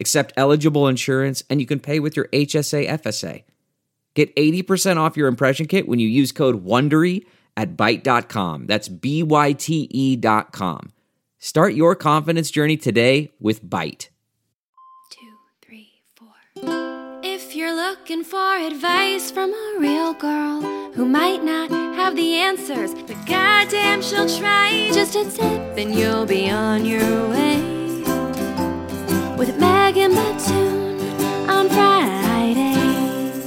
accept eligible insurance, and you can pay with your HSA FSA. Get 80% off your impression kit when you use code WONDERY at Byte.com. That's B-Y-T-E dot com. Start your confidence journey today with Byte. two, three, four. If you're looking for advice from a real girl who might not have the answers, but goddamn she'll try. Just a tip and you'll be on your way. With Megan Batoon on Fridays.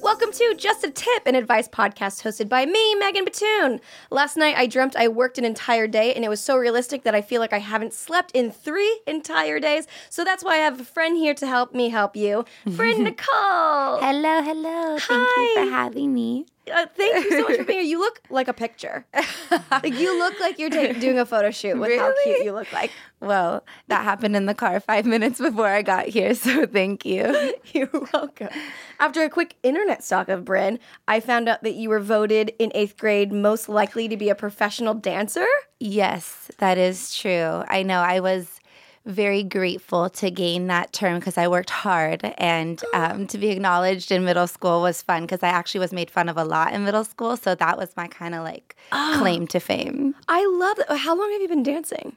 Welcome to Just a Tip, an advice podcast hosted by me, Megan Batoon. Last night I dreamt I worked an entire day and it was so realistic that I feel like I haven't slept in three entire days. So that's why I have a friend here to help me help you, Brinn Nicole. Hello, hello. Thank you Hi. for having me. Uh, thank you so much for being here. You look like a picture. like you look like you're ta- doing a photo shoot with how cute you look like. Well, that happened in the car five minutes before I got here, so thank you. You're welcome. After a quick internet stalk of Brinn, I found out that you were voted in eighth grade most likely to be a professional dancer. Yes, that is true. I know I was very grateful to gain that term because I worked hard and um, to be acknowledged in middle school was fun because I actually was made fun of a lot in middle school. So that was my kind of like claim to fame. I love it. How long have you been dancing?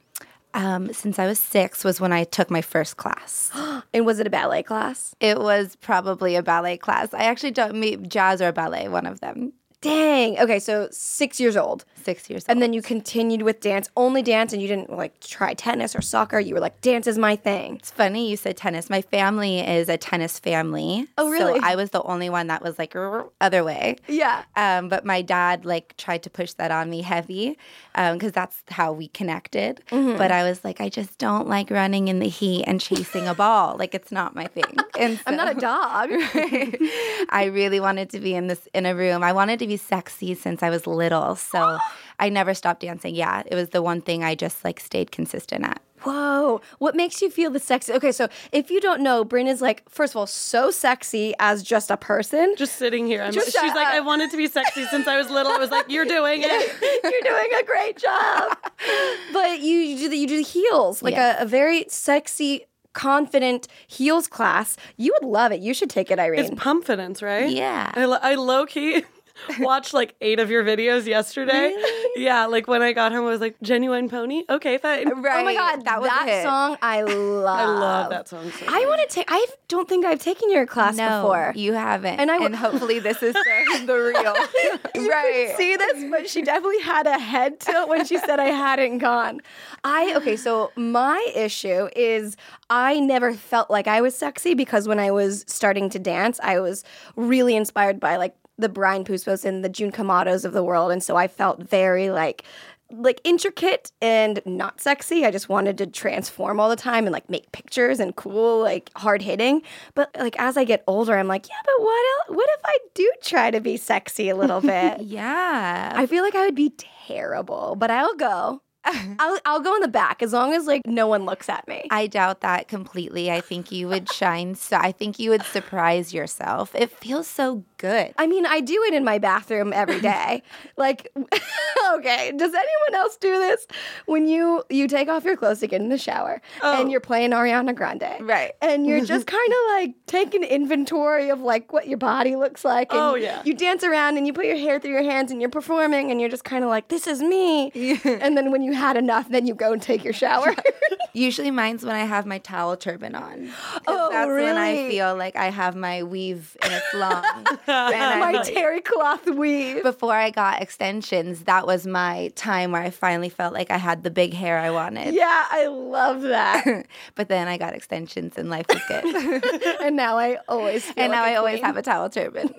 Um, since I was six was when I took my first class. And was it a ballet class? It was probably a ballet class. I actually don't meet jazz or ballet, one of them. Dang. Okay, so six years old. Six years And old. then you continued with dance, only dance, and you didn't like try tennis or soccer. You were like, dance is my thing. It's funny you said tennis. My family is a tennis family. Oh, really? So I was the only one that was like other way. Yeah. Um, but my dad like tried to push that on me heavy because that's how we connected. Mm-hmm. But I was like, I just don't like running in the heat and chasing a ball. Like it's not my thing. And I'm not a so- dog. I really wanted to be in this in a room. I wanted to be sexy since I was little, so I never stopped dancing. Yeah, it was the one thing I just like stayed consistent at. Whoa. What makes you feel the sexy? Okay, so if you don't know, Brinn is like, first of all, so sexy as just a person. just sitting here. I'm, Just she's shut like, up. I wanted to be sexy since I was little. I was like, you're doing it. You're doing a great job. but you, you do the you do the heels, like Yes. a, a very sexy, confident heels class. You would love it. You should take it, Irene. It's pumpfidence, right? Yeah. I, lo- I low key watched like eight of your videos yesterday. Yeah, like when I got home, I was like, genuine pony? Okay, fine. Right. Oh my god, that was that hit. song I love. I love that song so I want to take. I don't think I've taken your class No, before. you haven't. And I And, hopefully this is the, the real. you right. could see this, but she definitely had a head tilt when she said I hadn't gone. I okay, so my issue is I never felt like I was sexy because when I was starting to dance, I was really inspired by like the Brian Puspos and the June Kamados of the world, and so I felt very like like intricate and not sexy. I just wanted to transform all the time and like make pictures and cool, like hard hitting. But like as I get older, I'm like, yeah, but what else? What if I do try to be sexy a little bit? Yeah. I feel like I would be terrible, but I'll go. I'll, I'll go in the back as long as like no one looks at me. I doubt that completely. I think you would shine. So I think you would surprise yourself. It feels so good. I mean, I do it in my bathroom every day. like, okay, does anyone else do this? When you you take off your clothes to get in the shower Oh. and you're playing Ariana Grande, Right. And you're just kind of like taking inventory of like what your body looks like. And Oh, yeah. You dance around and you put your hair through your hands and you're performing and you're just kind of like, this is me. and then when you had enough, then you go and take your shower. Usually mine's when I have my towel turban on. Oh, that's when I really? feel like I have my weave and it's long. and my like- terry cloth weave. before I got extensions, that was my time where I finally felt like I had the big hair I wanted. Yeah, I love that. But then I got extensions and life was good. and now I always feel and now like I a always have a towel turban.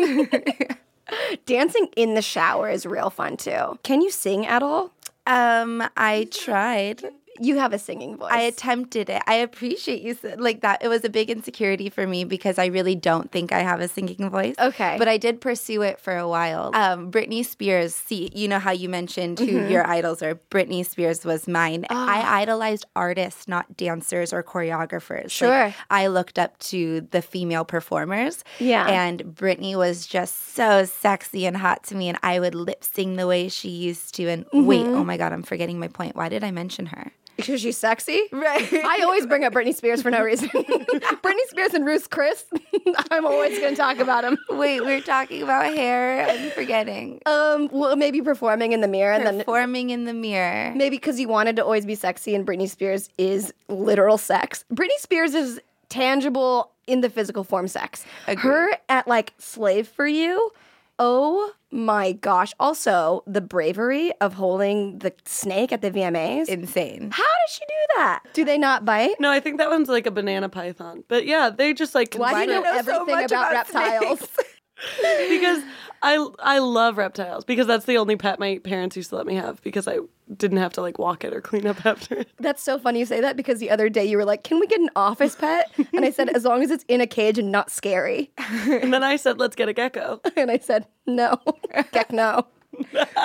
dancing in the shower is real fun too. Can you sing at all? Um, I tried. You have a singing voice. I attempted it. I appreciate you said like that. It was a big insecurity for me because I really don't think I have a singing voice. Okay. But I did pursue it for a while. Um, Britney Spears, see, you know how you mentioned who mm-hmm. your idols are. Britney Spears was mine. I ah. idolized artists, not dancers or choreographers. Like, Sure. I looked up to the female performers. Yeah. And Britney was just so sexy and hot to me, and I would lip sing the way she used to. And wait, mm-hmm. oh my God, I'm forgetting my point. Why did I mention her? Because she's sexy. Right. I always bring up Britney Spears for no reason. Britney Spears and Ruth Chris. I'm always going to talk about them. Wait, we are talking about hair. I'm forgetting. Um, well, maybe performing in the mirror, and then Performing in the mirror. maybe because you wanted to always be sexy, and Britney Spears is literal sex. Britney Spears is tangible in the physical form sex. Her at like slave for you. Oh my gosh! Also, the bravery of holding the snake at the VMAs. Insane. How does she do that? Do they not bite? No, I think that one's like a banana python. But yeah, they just like Why do you know so everything much about, about reptiles? because I I love reptiles because that's the only pet my parents used to let me have because I didn't have to like walk it or clean up after it. That's so funny you say that because the other day you were like, "Can we get an office pet?" And I said, "As long as it's in a cage and not scary." And then I said, "Let's get a gecko." And I said, "No, heck no."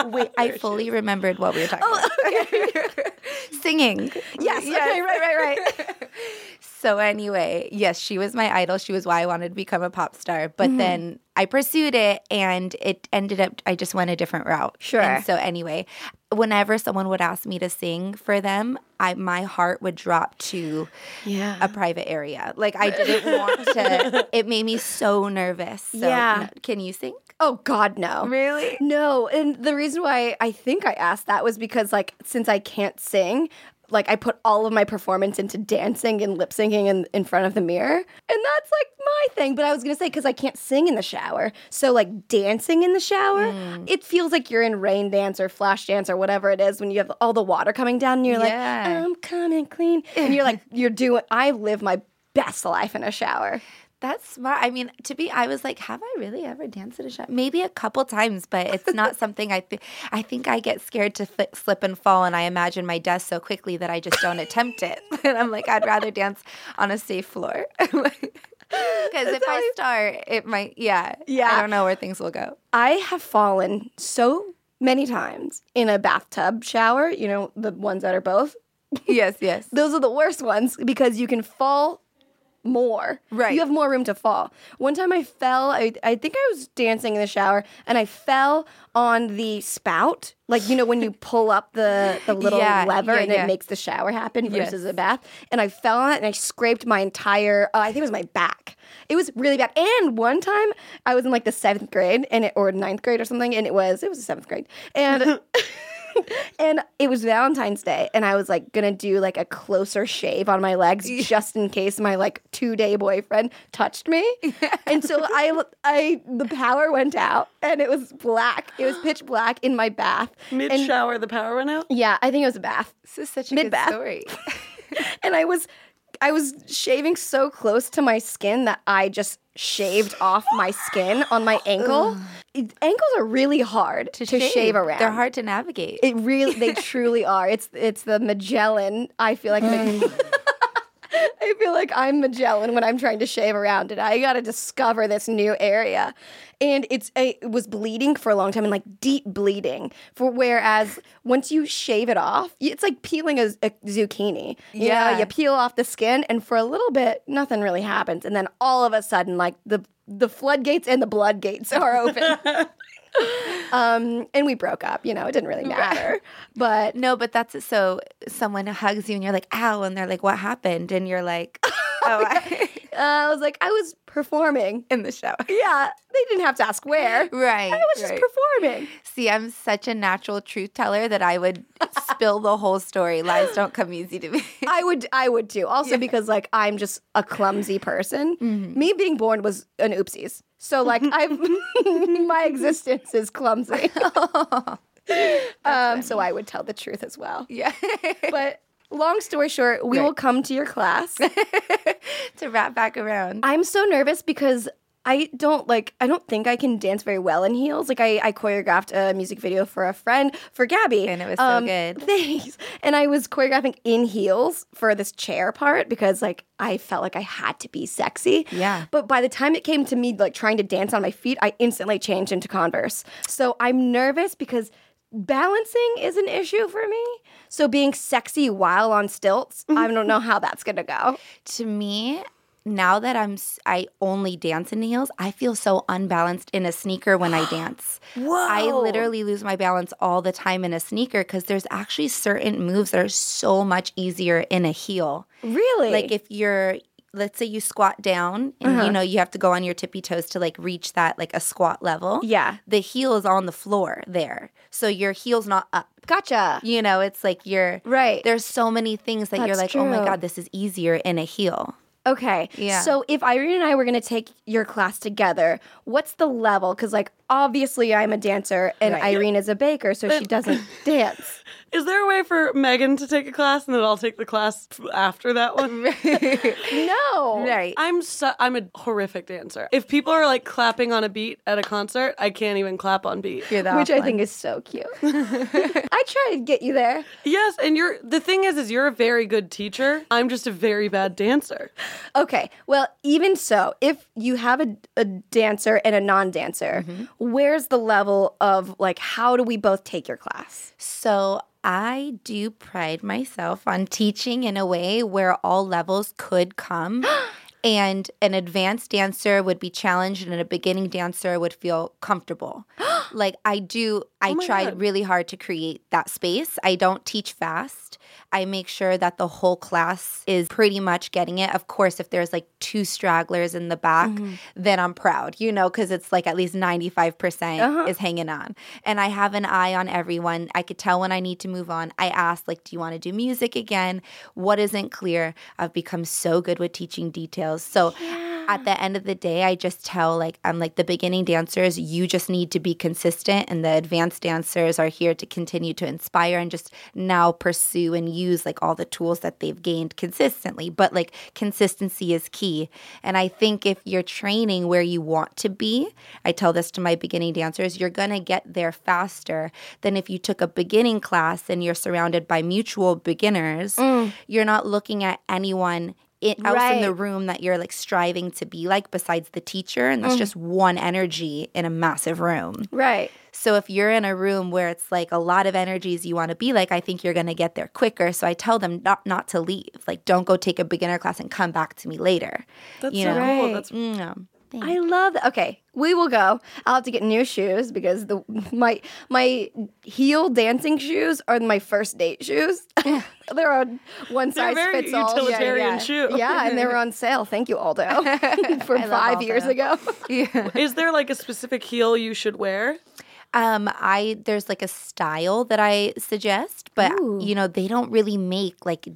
Wait, I fully remembered what we were talking oh, about. Singing. Yes. Okay. Right. Right. Right. So anyway, yes, she was my idol. She was why I wanted to become a pop star. But Mm-hmm. then I pursued it and it ended up I just went a different route. Sure. And so anyway, whenever someone would ask me to sing for them, I my heart would drop to Yeah. a private area. Like I didn't want to it made me so nervous. So Yeah. can you sing? Oh God, no. Really? No, and the reason why I think I asked that was because like since I can't sing, like I put all of my performance into dancing and lip syncing in, in front of the mirror. And that's like my thing. But I was gonna say because I can't sing in the shower. So like dancing in the shower, mm. it feels like you're in rain dance or flash dance or whatever it is when you have all the water coming down and you're Yeah. like, I'm coming clean. And you're like, you're doing I live my best life in a shower. That's smart. I mean, to be, I was like, have I really ever danced at a show? Maybe a couple times, but it's not something I think. I think I get scared to slip and fall, and I imagine my death so quickly that I just don't attempt it. And I'm like, I'd rather dance on a safe floor. Because if I start, it might, yeah, Yeah. I don't know where things will go. I have fallen so many times in a bathtub shower, you know, the ones that are both. Yes, yes. Those are the worst ones because you can fall more. Right. You have more room to fall. One time I fell, I, I think I was dancing in the shower and I fell on the spout. Like, you know, when you pull up the, the little Yeah, lever yeah, and yeah. it makes the shower happen Yes. versus a bath. And I fell on it and I scraped my entire, uh, I think it was my back. It was really bad. And one time I was in like the seventh grade and it, or ninth grade or something. And it was, it was the seventh grade. And and it was Valentine's Day, and I was like gonna do like a closer shave on my legs just in case my like two day boyfriend touched me. and so I, I, the power went out, and it was black. It was pitch black in my bath. Mid shower, the power went out. Yeah, I think it was a bath. This is such a Mid-bath. good story. and I was, I was shaving so close to my skin that I just shaved off my skin on my ankle. It- Ankles are really hard to, shave. around. They're hard to navigate. It really, they truly are. It's it's the Magellan. I feel like mm. Ma- I feel like I'm Magellan when I'm trying to shave around it. I got to discover this new area, and it's a, it was bleeding for a long time and like deep bleeding. For whereas once you shave it off, it's like peeling a, a zucchini. You Yeah. know, you peel off the skin, and for a little bit, nothing really happens, and then all of a sudden, like the the floodgates and the blood gates are open. um, and we broke up. You know, it didn't really matter. But No, but that's. So someone hugs you and you're like, ow. And they're like, what happened? And you're like, oh, I, uh, I was like, I was performing. in the shower. Yeah, they didn't have to ask where. Right. I was just performing. See, I'm such a natural truth teller that I would spill the whole story. Lies don't come easy to me. I would, I would too. Also because like I'm just a clumsy person. Me being born was an oopsies. So like I've my existence is clumsy. um, so I would tell the truth as well. yeah. But long story short, we Right. will come to your class. to wrap back around. I'm so nervous because I don't like I don't think I can dance very well in heels. Like I, I choreographed a music video for a friend for Gabby. And it was so um, good. Thanks. And I was choreographing in heels for this chair part because like I felt like I had to be sexy. Yeah. But by the time it came to me like trying to dance on my feet, I instantly changed into Converse. So I'm nervous because balancing is an issue for me. So being sexy while on stilts, I don't know mm-hmm. how that's gonna go. to me now that i'm I only dance in heels i feel so unbalanced in a sneaker when i dance Whoa. i literally lose my balance all the time in a sneaker because there's actually certain moves that are so much easier in a heel Really? like if you're let's say you squat down and Uh-huh. you know you have to go on your tippy toes to like reach that like a squat level Yeah. the heel is on the floor there so your heel's not up Gotcha. you know it's like you're Right. there's so many things that you're That's like oh my god this is easier in a heel Okay. Yeah. So if Irene and I were going to take your class together, what's the level? Because, like, obviously I'm a dancer and Right. Irene is a baker, so she doesn't dance. Is there a way for Megan to take a class and then I'll take the class after that one? No. right I'm so, I'm a horrific dancer. If people are like clapping on a beat at a concert, I can't even clap on beat. You're the Which off I one. think is so cute. I try to get you there. Yes, and you're the thing is is you're a very good teacher. I'm just a very bad dancer. Okay. Well, even so, if you have a, a dancer and a non dancer, mm-hmm. Where's the level of like, how do we both take your class? So I do pride myself on teaching in a way where all levels could come. And an advanced dancer would be challenged, and a beginning dancer would feel comfortable. like I do, I oh my tried God. really hard to create that space. I don't teach fast. I make sure that the whole class is pretty much getting it. Of course, if there's like two stragglers in the back, mm-hmm. then I'm proud, you know, because it's like at least 95% uh-huh. is hanging on. And I have an eye on everyone. I could tell when I need to move on. I ask, like, do you want to do music again? What isn't clear? I've become so good with teaching details. So at the end of the day, I just tell, like, I'm like, the beginning dancers, you just need to be consistent. And the advanced dancers are here to continue to inspire and just now pursue and use like all the tools that they've gained consistently. But like, consistency is key. And I think if you're training where you want to be, I tell this to my beginning dancers, you're going to get there faster than if you took a beginning class and you're surrounded by mutual beginners. Mm. You're not looking at anyone it, else in the room that you're like striving to be like besides the teacher and that's just one energy in a massive room Right. so if you're in a room where it's like a lot of energies you want to be like i think you're going to get there quicker so i tell them not not to leave like don't go take a beginner class and come back to me later That's you so know cool. That's Mm, yeah. I love that. Okay, we will go. I'll have to get new shoes because the my my heel dancing shoes are my first date shoes. They're on one They're size very fits all. utilitarian shoe. Yeah, and they were on sale. Thank you, Aldo, from love five years Aldo. ago. Is there like a specific heel you should wear? Um, I there's like a style that I suggest, but you know they don't really make like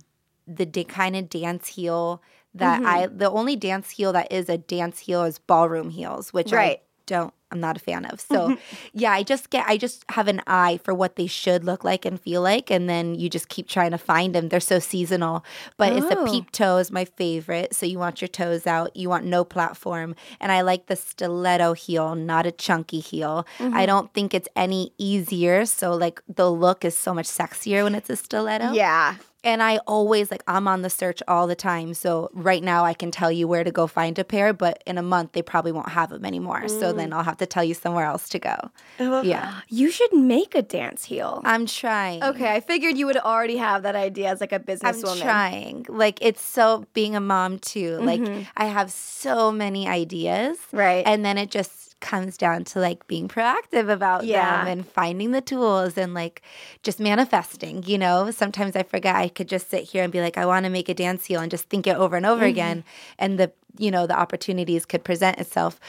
the da- kind of dance heel that I. Mm-hmm. The only dance heel that is a dance heel is ballroom heels, which Right. I don't. I'm not a fan of. So yeah, I just get. I just have an eye for what they should look like and feel like, and then you just keep trying to find them. They're so seasonal, but it's a Oh. peep toe is my favorite. So you want your toes out. You want no platform, and I like the stiletto heel, not a chunky heel. I mm-hmm. don't think it's any easier. So like the look is so much sexier when it's a stiletto. Yeah. And I always like I'm on the search all the time. So right now I can tell you where to go find a pair, but in a month they probably won't have them anymore. So then mm. I'll have to tell you somewhere else to go. Yeah. You should make a dance heel. I'm trying. Okay, I figured you would already have that idea as like a I'm businesswoman. trying. Like it's so being a mom too. Like mm-hmm. I have so many ideas. Right. And then it just comes down to like being proactive about Yeah. them and finding the tools and like just manifesting, you know? Sometimes I forget I could just sit here and be like, I want to make a dance heel and just think it over and over mm-hmm. again. And the you know, the opportunities could present itself.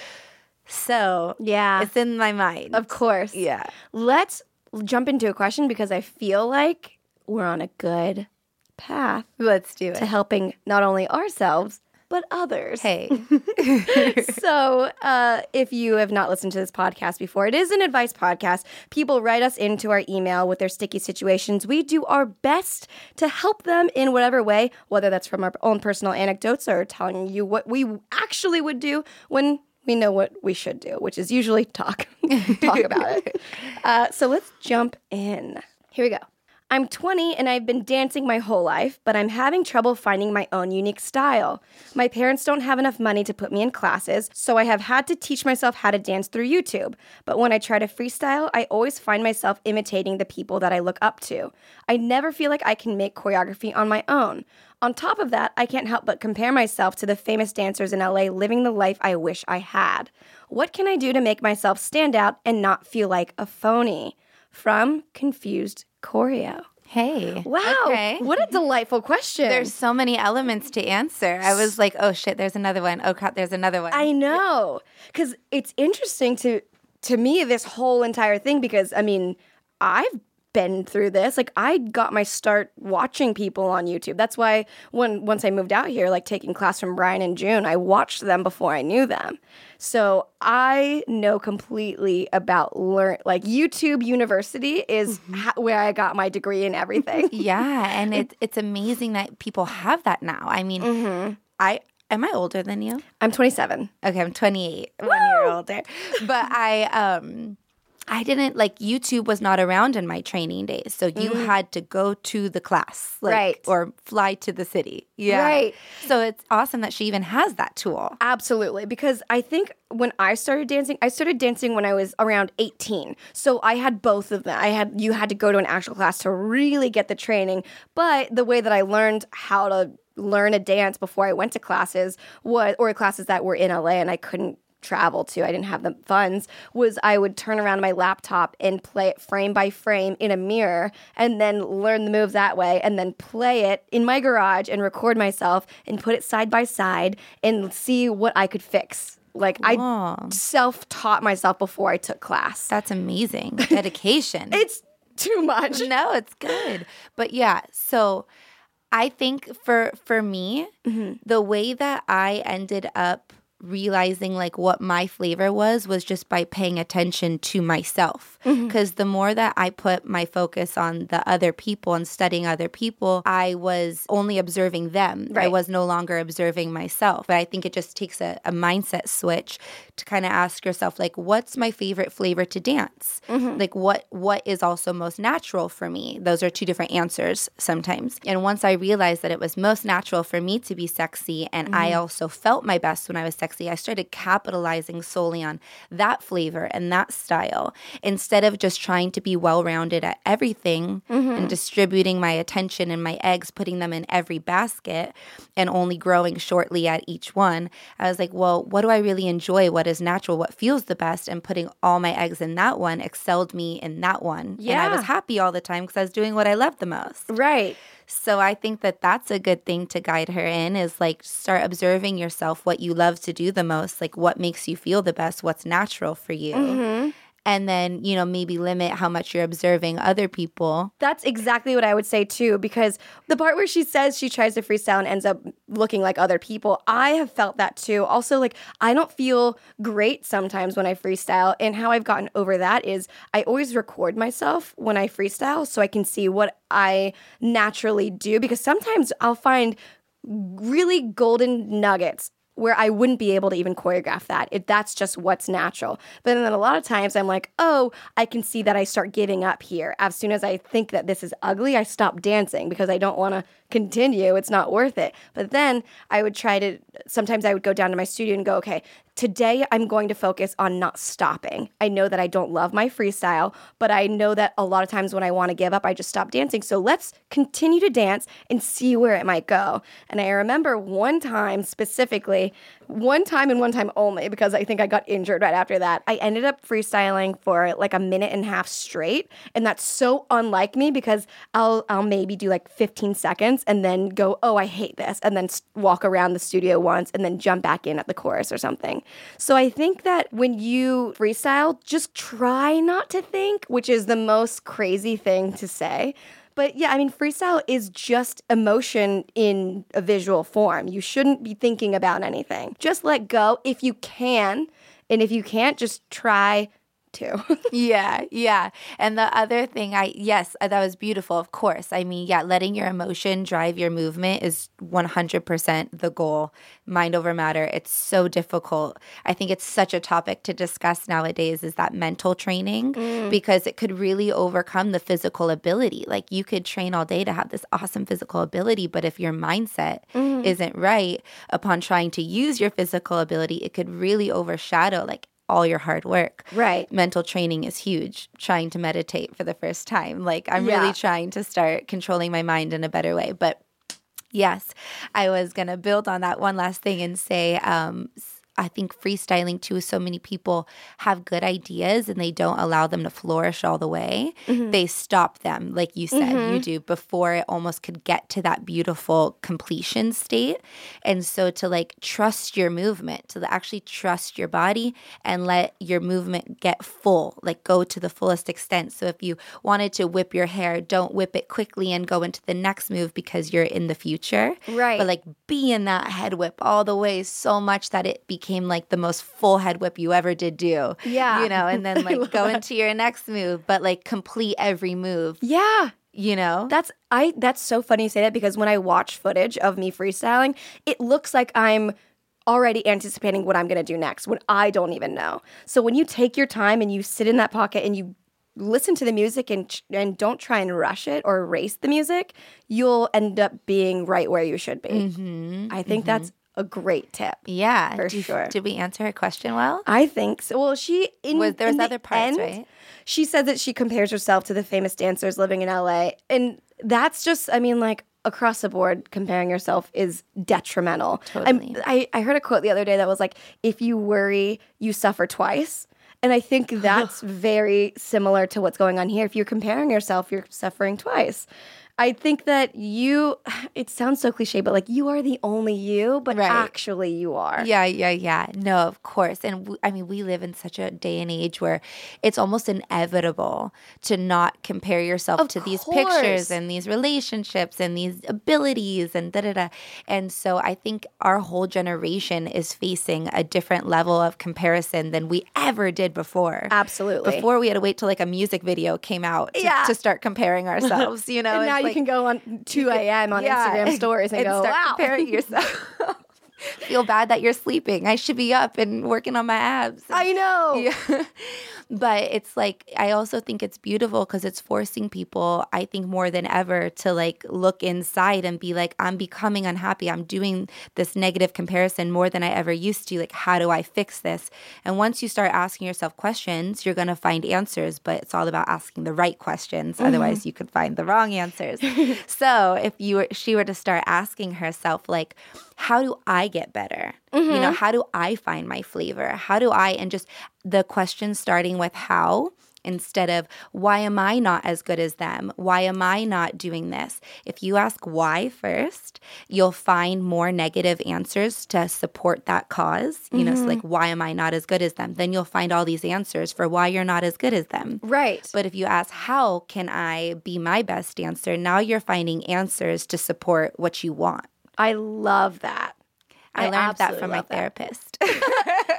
So Yeah. it's in my mind. Of course. Yeah. Let's jump into a question because I feel like we're on a good path Let's do it. to helping not only ourselves but others. Hey. so, uh, if you have not listened to this podcast before, it is an advice podcast. People write us into our email with their sticky situations. We do our best to help them in whatever way, whether that's from our own personal anecdotes or telling you what we actually would do when we know what we should do, which is usually talk, talk about it. Uh, so let's jump in. Here we go. I'm 20 and I've been dancing my whole life, but I'm having trouble finding my own unique style. My parents don't have enough money to put me in classes, so I have had to teach myself how to dance through YouTube. But when I try to freestyle, I always find myself imitating the people that I look up to. I never feel like I can make choreography on my own. On top of that, I can't help but compare myself to the famous dancers in LA living the life I wish I had. What can I do to make myself stand out and not feel like a phony? From Confused Choreo. Hey. Wow. Okay. What a mm-hmm. delightful question. There's so many elements to answer. I was like, oh shit, there's another one. Oh crap, there's another one. I know. Cuz it's interesting to to me this whole entire thing because I mean, I've been through this. Like I got my start watching people on YouTube. That's why when once I moved out here, like taking class from Brian and June, I watched them before I knew them. So I know completely about learn like YouTube University is ha- where I got my degree and everything. yeah, and it's it's amazing that people have that now. I mean, Mm-hmm. I am I older than you? I'm 27. Okay, I'm 28, one year older. But I um I didn't like YouTube was not around in my training days. So you had to go to the class, like, Mm-hmm. Right. or fly to the city. Yeah. Right. So it's awesome that she even has that tool. Absolutely, because I think when I started dancing, I started dancing when I was around 18. So I had both of them. I had you had to go to an actual class to really get the training, but the way that I learned how to learn a dance before I went to classes was or classes that were in LA and I couldn't travel to I didn't have the funds was I would turn around my laptop and play it frame by frame in a mirror and then learn the move that way and then play it in my garage and record myself and put it side by side and see what I could fix like I self-taught myself before I took class That's amazing. Dedication. it's too much no, it's good. But yeah, so I think for for me, mm-hmm. the way that I ended up realizing like what my flavor was was just by paying attention to myself. Mm-hmm. Because the more that i put my focus on the other people and studying other people i was only observing them. I was no longer observing myself. But i think it just takes a, a mindset switch to kind of ask yourself like what's my favorite flavor to dance? Mm-hmm. Like what what is also most natural for me? Those are two different answers sometimes. And once i realized that it was most natural for me to be sexy and i mm-hmm. also felt my best when i was sexy i started capitalizing solely on that flavor and that style instead of just trying to be well-rounded at everything and mm-hmm. distributing my attention and my eggs putting them in every basket and only growing shortly at each one. I was like well what do i really enjoy? What is natural? What feels the best? And putting all my eggs in that one excelled me in that one. And i was happy all the time because i was doing what i loved the most. Right so I think that that's a good thing to guide her in is like start observing yourself, what you love to do the most, like what makes you feel the best, what's natural for you. Mm-hmm. And then, you know, maybe limit how much you're observing other people. That's exactly what I would say too, because the part where she says she tries to freestyle and ends up looking like other people, I have felt that too. Also, like, I don't feel great sometimes when I freestyle. And how I've gotten over that is I always record myself when I freestyle so I can see what I naturally do, because sometimes I'll find really golden nuggets where I wouldn't be able to even choreograph that if that's just what's natural. But then a lot of times I'm like, oh, I can see that I start giving up here. As soon as I think that this is ugly, I stop dancing because I don't want to continue. It's not worth it. But then I would try to, sometimes I would go down to my studio and go, okay, today I'm going to focus on not stopping. I know that I don't love my freestyle, but I know that a lot of times when I want to give up, I just stop dancing. So let's continue to dance and see where it might go. And I remember one time specifically, one time and one time only, because I think I got injured right after that. I ended up freestyling for like a minute and a half straight. And that's so unlike me because I'll I'll maybe do like 15 seconds and then go, oh, I hate this, and then walk around the studio once and then jump back in at the chorus or something. So I think that when you freestyle, just try not to think, which is the most crazy thing to say. But yeah, I mean, freestyle is just emotion in a visual form. You shouldn't be thinking about anything. Just let go if you can. And if you can't, just try too. yeah, yeah. And the other thing, I yes, uh, that was beautiful. Of course, I mean, yeah, letting your emotion drive your movement is one hundred percent the goal. Mind over matter. It's so difficult. I think it's such a topic to discuss nowadays. Is that mental training because it could really overcome the physical ability. Like you could train all day to have this awesome physical ability, but if your mindset isn't right upon trying to use your physical ability, it could really overshadow like all your hard work. Right. Mental training is huge. Trying to meditate for the first time. Like I'm Yeah. really trying to start controlling my mind in a better way. But yes, I was going to build on that one last thing and say, um, I think freestyling too, so many people have good ideas and they don't allow them to flourish all the way. Mm-hmm. They stop them, like you said, you mm-hmm. do, before it almost could get to that beautiful completion state. And so to like trust your movement, to actually trust your body and let your movement get full, like go to the fullest extent. So if you wanted to whip your hair, don't whip it quickly and go into the next move because you're in the future. Right. But like be in that head whip all the way so much that it became like the most full head whip you ever did do. Yeah. You know, and then like go into your next move, but like complete every move, yeah. you know? That's I that's so funny you say that because when I watch footage of me freestyling, it looks like I'm already anticipating what I'm going to do next when I don't even know. So when you take your time and you sit in that pocket and you listen to the music and ch- and don't try and rush it or erase the music, you'll end up being right where you should be. Mm-hmm, I think that's a great tip. yeah. For Do- sure. Did we answer her question well? I think so. Well, she in Was- there was in the other parts, end, right? She said that she compares herself to the famous dancers living in LA, and that's just, I mean, like across the board, comparing yourself is detrimental. I'm- Totally. I I heard a quote the other day that was like, "If you worry, you suffer twice." And I think that's very similar to what's going on here. If you're comparing yourself, you're suffering twice. I think that you, it sounds so cliche, but like you are the only you, but Right. actually you are. Yeah, yeah, yeah. No, of course. And w- I mean, we live in such a day and age where it's almost inevitable to not compare yourself Of to these pictures and these relationships and these abilities and da da da. And so I think our whole generation is facing a different level of comparison than we ever did before. Absolutely. Before we had to wait till like a music video came out to, Yeah. to start comparing ourselves, you know? and It's you like- can go on 2 a.m. on yeah, Instagram stories and, go, start wow. comparing yourself. Feel bad that you're sleeping. I should be up and working on my abs. I know. Yeah. But it's like I also think it's beautiful because it's forcing people, I think more than ever, to like look inside and be like, I'm becoming unhappy. I'm doing this negative comparison more than I ever used to. Like, how do I fix this? And once you start asking yourself questions, you're gonna find answers, but it's all about asking the right questions. Mm-hmm. Otherwise you could find the wrong answers. so if you were she were to start asking herself, like, how do I get better? You know, mm-hmm. how do I find my flavor? How do I, and just the question starting with how instead of why am I not as good as them? Why am I not doing this? If you ask why first, you'll find more negative answers to support that cause. You know, so mm-hmm. like, why am I not as good as them? Then you'll find all these answers for why you're not as good as them. Right. But if you ask, how can I be my best dancer? Now you're finding answers to support what you want. I love that. I, learned that from my that. therapist.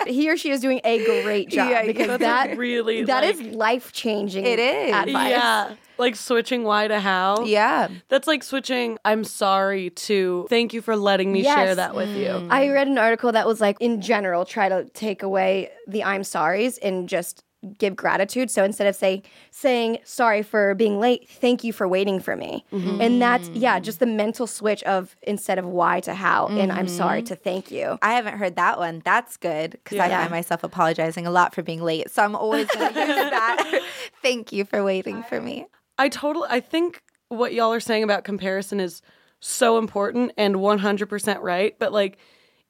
He or she is doing a great job Yeah, because that really that is like, life changing. It is. advice. Yeah. Like switching why to how. yeah. That's like switching I'm sorry to thank you for letting me share that with you. Mm. I read an article that was like, in general, try to take away the I'm sorries and just give gratitude. So instead of say saying sorry for being late, thank you for waiting for me. Mm-hmm. And that's yeah, just the mental switch of instead of why to how and I'm sorry mm-hmm. to thank you. I haven't heard that one. That's good because I find myself apologizing a lot for being late. So I'm always going to use that. Thank you for waiting for me. I totally I think what y'all are saying about comparison is so important and 100% right, but like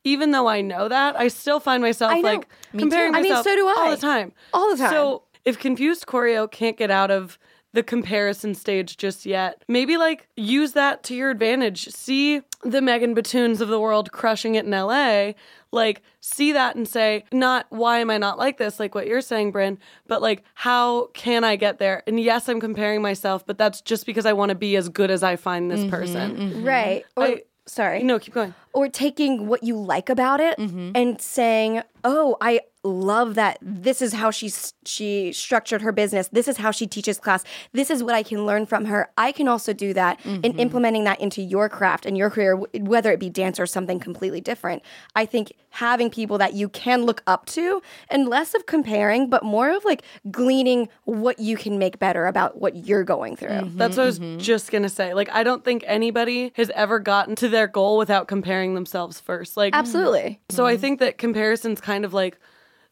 even though I know that, I still find myself know. like Me comparing too. I mean, myself so do I. all the time. All the time. So, if confused choreo can't get out of the comparison stage just yet, maybe like use that to your advantage. See the Megan Batoons of the world crushing it in LA. Like, see that and say, not why am I not like this, like what you're saying, Brinn, but like, how can I get there? And yes, I'm comparing myself, but that's just because I want to be as good as I find this mm-hmm, person. Mm-hmm. Right. Or, I- sorry. No, keep going. or taking what you like about it mm-hmm. and saying, "Oh, I love that this is how she she structured her business. This is how she teaches class. This is what I can learn from her. I can also do that and mm-hmm. implementing that into your craft and your career whether it be dance or something completely different. I think having people that you can look up to and less of comparing but more of like gleaning what you can make better about what you're going through. Mm-hmm, That's what I was mm-hmm. just gonna say. Like, I don't think anybody has ever gotten to their goal without comparing themselves first. Like, Absolutely. so I think that comparison's kind of like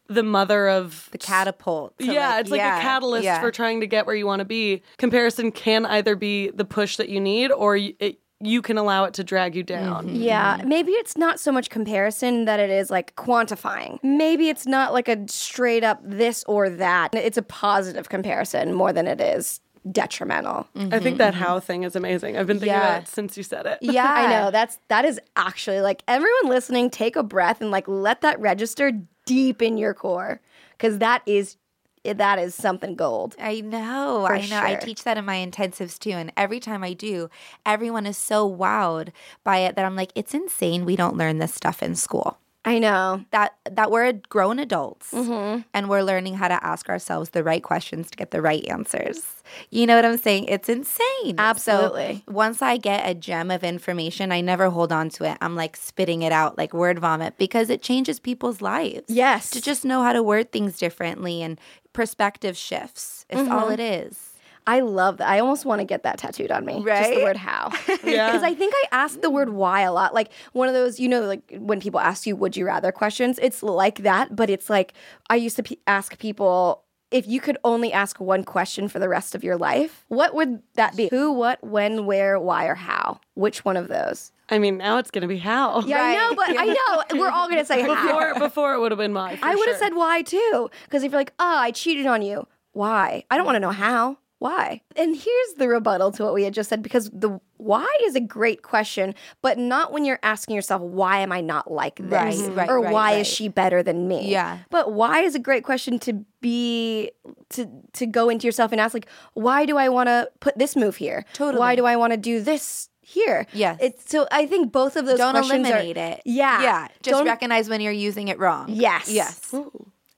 the mother of The catapult. to, yeah, it's like yeah, a catalyst yeah. for trying to get where you want to be. Comparison can either be the push that you need, or it, you can allow it to drag you down. Mm-hmm. Yeah, maybe it's not so much comparison that it is like quantifying. Maybe it's not like a straight up this or that. It's a positive comparison more than it is detrimental. I think that how thing is amazing. I've been thinking Yeah. about it since you said it. Yeah, I know that's that is actually like everyone listening take a breath and like let that register deep in your core cuz that is that is something gold. I know. I know. I teach that in my intensives too. And every time I do, everyone is so wowed by it that I'm like, it's insane we don't learn this stuff in school. I know. That that we're grown adults Mm-hmm. and we're learning how to ask ourselves the right questions to get the right answers. You know what I'm saying? It's insane. Absolutely. So once I get a gem of information, I never hold on to it. I'm like spitting it out like word vomit because it changes people's lives. Yes. To just know how to word things differently and perspective shifts. It's all Mm-hmm. it is. I love that. I almost want to get that tattooed on me. Right. Just the word how. Yeah. Because I think I ask the word why a lot. Like one of those, you know, like when people ask you, would you rather questions, it's like that, but it's like I used to pe ask people, if you could only ask one question for the rest of your life, what would that be? Who, what, when, where, why, or how? Which one of those? I mean, now it's gonna be how. Yeah, I know, but I know we're all gonna say how. Before, before it would have been my. for I would have sure. said why too. Because if you're like, oh, I cheated on you, why? I don't want to know how. Why? And here's the rebuttal to what we had just said because the why is a great question, but not when you're asking yourself, why am I not like this? Right, right, or right, why is she better than me? Yeah. But why is a great question to be to to go into yourself and ask like, why do I want to put this move here? Totally. Why do I want to do this here? Yes. It's so I think both of those Don't questions are- eliminate it. Yeah. Yeah. Just Don't- recognize when you're using it wrong. Yes. Yes.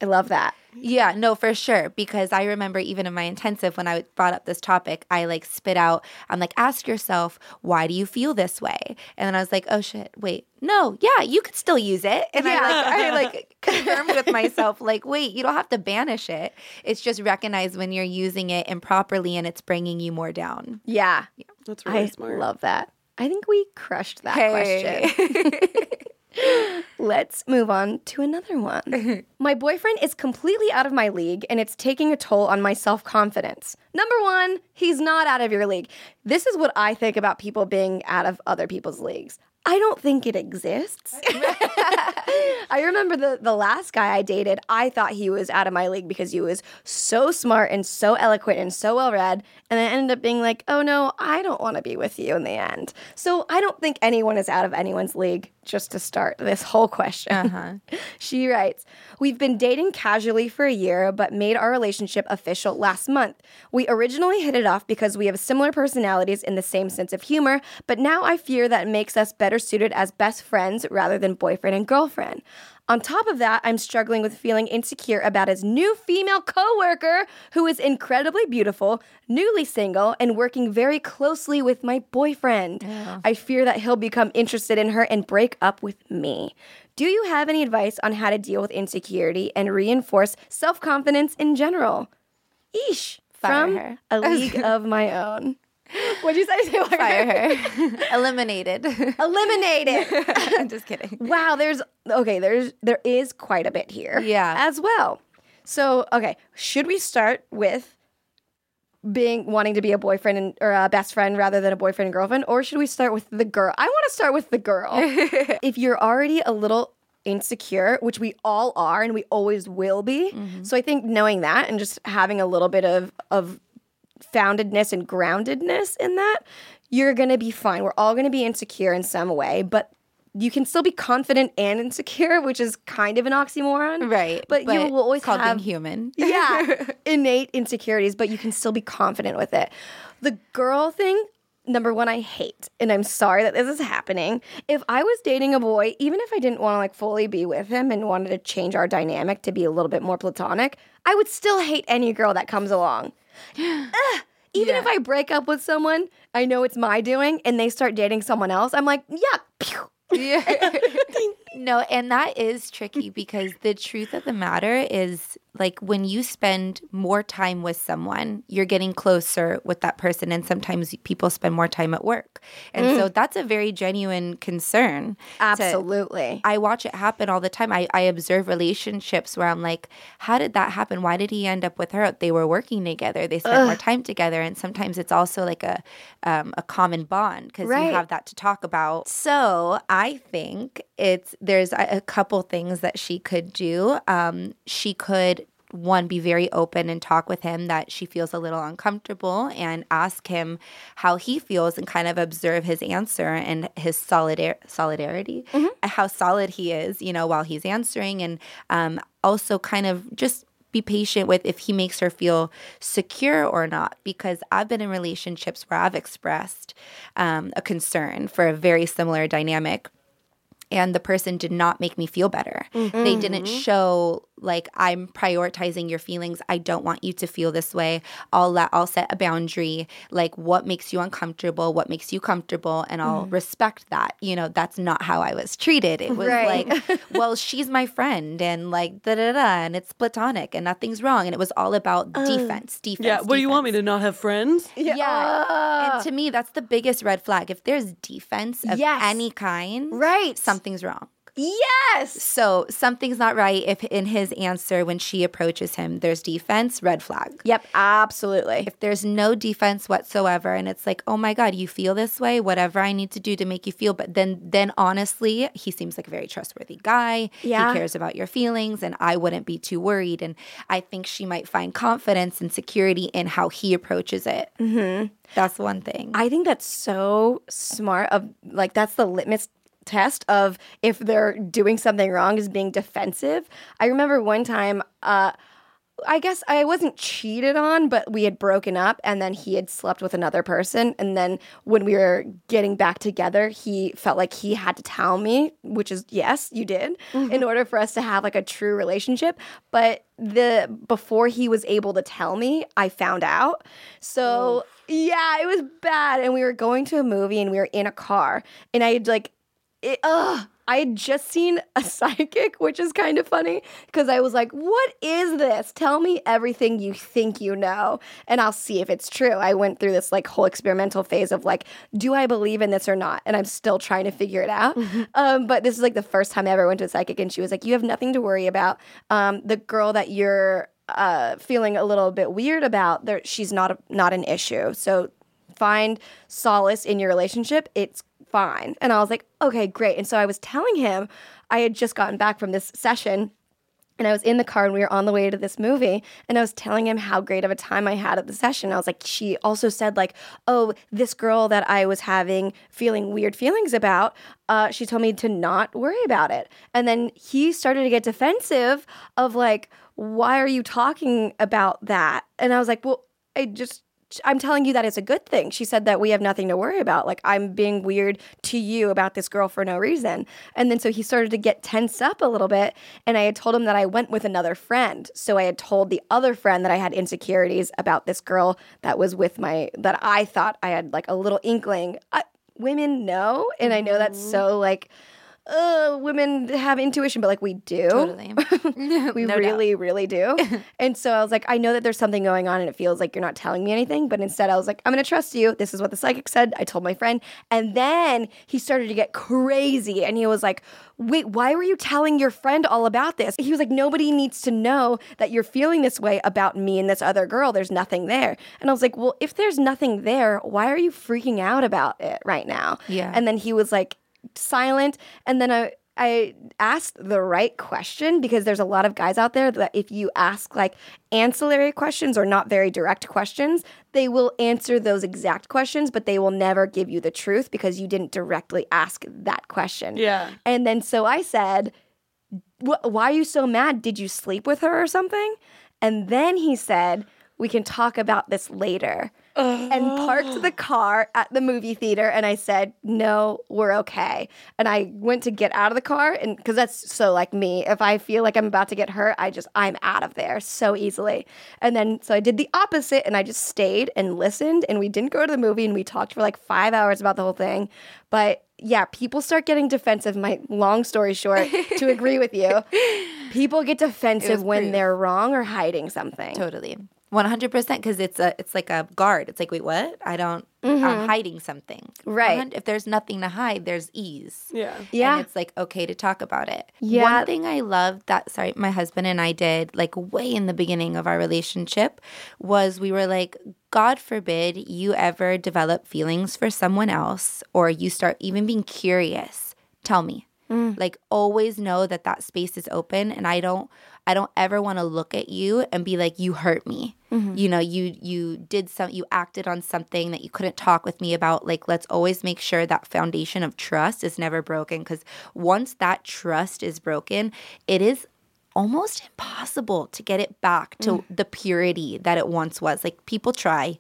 I love that. Yeah, no, for sure. Because I remember even in my intensive when I brought up this topic, I like spit out, I'm like, ask yourself, why do you feel this way? And then I was like, oh shit, wait, no, yeah, you could still use it. And I like, I like confirmed with myself, like, wait, you don't have to banish it. It's just recognize when you're using it improperly and it's bringing you more down. Yeah. yeah, That's really I smart. love that. I think we crushed that Hey. question. Let's move on to another one. my boyfriend is completely out of my league and it's taking a toll on my self confidence. Number one, he's not out of your league. This is what I think about people being out of other people's leagues. I don't think it exists. I remember the, the last guy I dated, I thought he was out of my league because he was so smart and so eloquent and so well read. And I ended up being like, oh no, I don't want to be with you in the end. So I don't think anyone is out of anyone's league, just to start this whole question. Uh-huh. she writes, We've been dating casually for a year, but made our relationship official last month. We originally hit it off because we have similar personalities and the same sense of humor, but now I fear that makes us better suited as best friends rather than boyfriend and girlfriend. On top of that, I'm struggling with feeling insecure about his new female coworker who is incredibly beautiful, newly single, and working very closely with my boyfriend. I fear that he'll become interested in her and break up with me. Do you have any advice on how to deal with insecurity and reinforce self confidence in general? Eesh. Fire from her. a league of my own. What'd you say? Fire her. Eliminated. Eliminated. I'm just kidding. Wow, there's okay, there's there is quite a bit here. Yeah. As well. So, okay, should we start with being wanting to be a boyfriend and, or a best friend rather than a boyfriend and girlfriend or should we start with the girl? I want to start with the girl. if you're already a little insecure, which we all are and we always will be. Mm-hmm. So I think knowing that and just having a little bit of of foundedness and groundedness in that, you're going to be fine. We're all going to be insecure in some way, but you can still be confident and insecure, which is kind of an oxymoron. Right. But, you will always called have being human. yeah, innate insecurities, but you can still be confident with it. The girl thing, number one, I hate, and I'm sorry that this is happening. If I was dating a boy, even if I didn't want to like fully be with him and wanted to change our dynamic to be a little bit more platonic, I would still hate any girl that comes along. Ugh. even if I break up with someone, I know it's my doing, and they start dating someone else, I'm like, yeah, pew. Yeah. no, and that is tricky because the truth of the matter is like when you spend more time with someone, you're getting closer with that person. And sometimes people spend more time at work. And so that's a very genuine concern. to- Absolutely. I watch it happen all the time. I, I observe relationships where I'm like, how did that happen? Why did he end up with her? They were working together. They spent more time together. And sometimes it's also like a um, a common bond because Right. you have that to talk about. So I think it's there's a, a couple things that she could do. Um, she could one be very open and talk with him that she feels a little uncomfortable and ask him how he feels and kind of observe his answer and his solidar- solidarity how solid he is you know while he's answering and um, also kind of just be patient with if he makes her feel secure or not because i've been in relationships where i've expressed um, a concern for a very similar dynamic and the person did not make me feel better. They didn't show like I'm prioritizing your feelings. I don't want you to feel this way. I'll let I'll set a boundary. Like what makes you uncomfortable, what makes you comfortable, and I'll mm-hmm. respect that. You know, that's not how I was treated. It was Right. like, well, she's my friend, and like da da da, and it's platonic, and nothing's wrong. And it was all about uh, defense, defense. Yeah. What do you want me to not have friends? Yeah. and to me, that's the biggest red flag. If there's defense of Yes. any kind, Right. something's wrong. Yes. So something's not right if in his answer when she approaches him, there's defense, red flag. Yep, absolutely. If there's no defense whatsoever and it's like, "Oh my god, you feel this way, whatever I need to do to make you feel," but then then honestly, he seems like a very trustworthy guy. Yeah. He cares about your feelings and I wouldn't be too worried and I think she might find confidence and security in how he approaches it. Mm-hmm. That's one thing. I think that's so smart of like that's the litmus test of if they're doing something wrong is being defensive. I remember one time uh I guess I wasn't cheated on, but we had broken up and then he had slept with another person. And then when we were getting back together, he felt like he had to tell me, which is yes, you did, in order for us to have like a true relationship. But the before he was able to tell me, I found out. So yeah, it was bad. And we were going to a movie and we were in a car. And I had like it, ugh, I had just seen a psychic, which is kind of funny because I was like, what is this? Tell me everything you think you know, and I'll see if it's true. I went through this like whole experimental phase of like, do I believe in this or not? And I'm still trying to figure it out. Um, but this is like the first time I ever went to a psychic, and she was like, you have nothing to worry about. Um, the girl that you're uh, feeling a little bit weird about, there, she's not a, not an issue. So find solace in your relationship, it's fine. And I was like, okay, great. And so I was telling him I had just gotten back from this session and I was in the car and we were on the way to this movie and I was telling him how great of a time I had at the session. I was like, she also said like, oh, this girl that I was having feeling weird feelings about, uh, she told me to not worry about it. And then he started to get defensive of like, why are you talking about that? And I was like, well, I just I'm telling you that it's a good thing. She said that we have nothing to worry about. Like, I'm being weird to you about this girl for no reason. And then so he started to get tensed up a little bit. And I had told him that I went with another friend. So I had told the other friend that I had insecurities about this girl that was with my, that I thought I had like a little inkling. I, women know. And I know that's mm-hmm. so like, uh, women have intuition, but like we do. Totally. we No doubt. really, really do. and so I was like, I know that there's something going on and it feels like you're not telling me anything. But instead, I was like, I'm going to trust you. This is what the psychic said. I told my friend. And then he started to get crazy and he was like, Wait, why were you telling your friend all about this? He was like, Nobody needs to know that you're feeling this way about me and this other girl. There's nothing there. And I was like, Well, if there's nothing there, why are you freaking out about it right now? Yeah. And then he was like, silent and then I I asked the right question because there's a lot of guys out there that if you ask like ancillary questions or not very direct questions, they will answer those exact questions, but they will never give you the truth because you didn't directly ask that question. Yeah. And then so I said, Why are you so mad? Did you sleep with her or something? And then he said, We can talk about this later. And parked the car at the movie theater. And I said, No, we're okay. And I went to get out of the car. And because that's so like me, if I feel like I'm about to get hurt, I just, I'm out of there so easily. And then so I did the opposite and I just stayed and listened. And we didn't go to the movie and we talked for like five hours about the whole thing. But yeah, people start getting defensive. My long story short, to agree with you, people get defensive when they're wrong or hiding something. Totally. 100% because it's a it's like a guard. It's like, wait, what? I don't I'm hiding something. Mm-hmm. Right. If there's nothing to hide, there's ease. Yeah. Yeah. And it's like okay to talk about it. Yeah. One thing I loved that sorry, my husband and I did like way in the beginning of our relationship was we were like, God forbid you ever develop feelings for someone else or you start even being curious. Tell me. Like always know that that space is open and I don't I don't ever want to look at you and be like you hurt me. Mm-hmm. You know, you you did some you acted on something that you couldn't talk with me about. Like let's always make sure that foundation of trust is never broken cuz once that trust is broken, it is almost impossible to get it back to mm. the purity that it once was. Like people try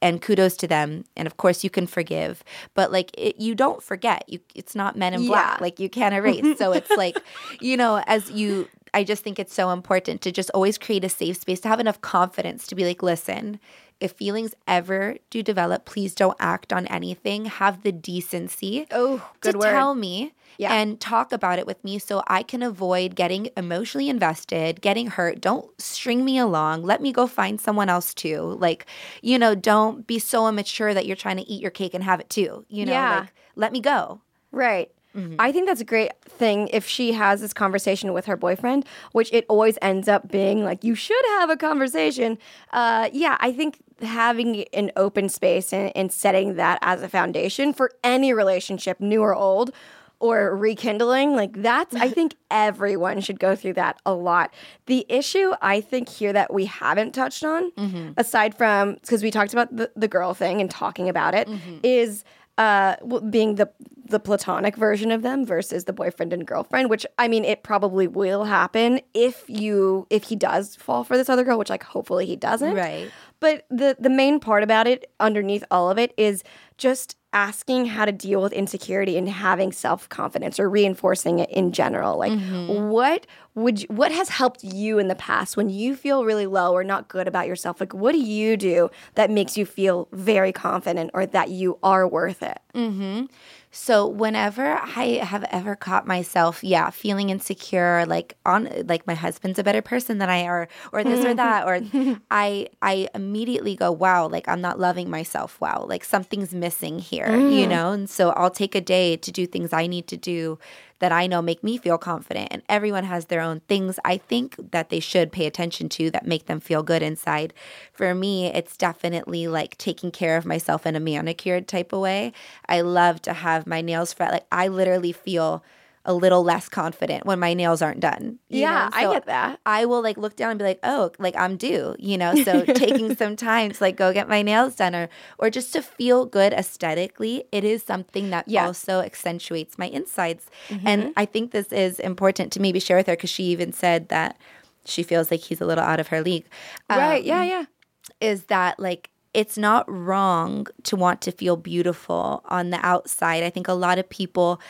and kudos to them and of course you can forgive but like it, you don't forget you it's not men in black like you can't erase so it's like you know as you i just think it's so important to just always create a safe space to have enough confidence to be like listen if feelings ever do develop please don't act on anything have the decency Oh, good to word. tell me Yeah. and talk about it with me so I can avoid getting emotionally invested, getting hurt. Don't string me along. Let me go find someone else too. Like, you know, don't be so immature that you're trying to eat your cake and have it too. You know, Yeah. like let me go. Right. Mm-hmm. I think that's a great thing if she has this conversation with her boyfriend, which it always ends up being like, you should have a conversation. Uh, yeah, I think having an open space and, and setting that as a foundation for any relationship, new or old, or rekindling, like that's, I think everyone should go through that a lot. The issue I think here that we haven't touched on, mm-hmm. aside from, because we talked about the, the girl thing and talking about it, mm-hmm. is uh being the the platonic version of them versus the boyfriend and girlfriend which i mean it probably will happen if you if he does fall for this other girl which like hopefully he doesn't Right. but the the main part about it underneath all of it is just asking how to deal with insecurity and having self-confidence or reinforcing it in general. Like mm-hmm. what would you, what has helped you in the past when you feel really low or not good about yourself? Like what do you do that makes you feel very confident or that you are worth it mm-hmm. So whenever I have ever caught myself, yeah, feeling insecure, like on like my husband's a better person than I are, or this or that, or I I immediately go, wow, like I'm not loving myself. Wow, like something's missing here, you mm. know. And so I'll take a day to do things I need to do that I know make me feel confident. And everyone has their own things I think that they should pay attention to that make them feel good inside. For me, it's definitely like taking care of myself in a manicured type of way. I love to have my nails fret. Like I literally feel a little less confident when my nails aren't done. Yeah, know? I get that. I will like look down and be like, oh, like I'm due, you know. So taking some time to like go get my nails done or or just to feel good aesthetically, it is something that Yeah. also accentuates my insides. And I think this is important to maybe share with her because she even said that she feels like he's a little out of her league. right Um, yeah yeah is that like it's not wrong to want to feel beautiful on the outside. I think a lot of people,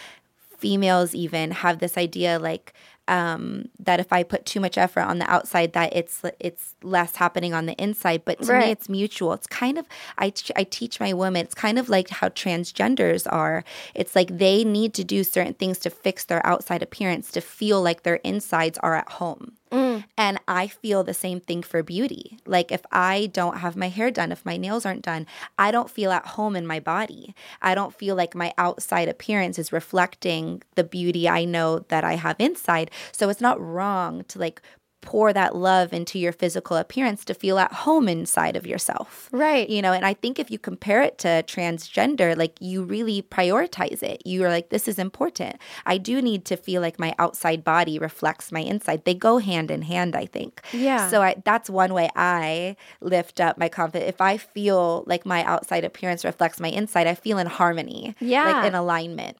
females even, have this idea like um, that if I put too much effort on the outside, that it's it's less happening on the inside. But to Right. me, it's mutual. It's kind of I t- I teach my women. It's kind of like how transgenders are. It's like they need to do certain things to fix their outside appearance to feel like their insides are at home. Mm. And I feel the same thing for beauty. Like if I don't have my hair done, if my nails aren't done, I don't feel at home in my body. I don't feel like my outside appearance is reflecting the beauty I know that I have inside. So it's not wrong to like pour that love into your physical appearance to feel at home inside of yourself. Right. You know, and I think if you compare it to transgender, like you really prioritize it. You're like, this is important. I do need to feel like my outside body reflects my inside. They go hand in hand, I think. Yeah. So I, that's one way I lift up my confidence. If I feel like my outside appearance reflects my inside, I feel in harmony. Yeah. Like in alignment.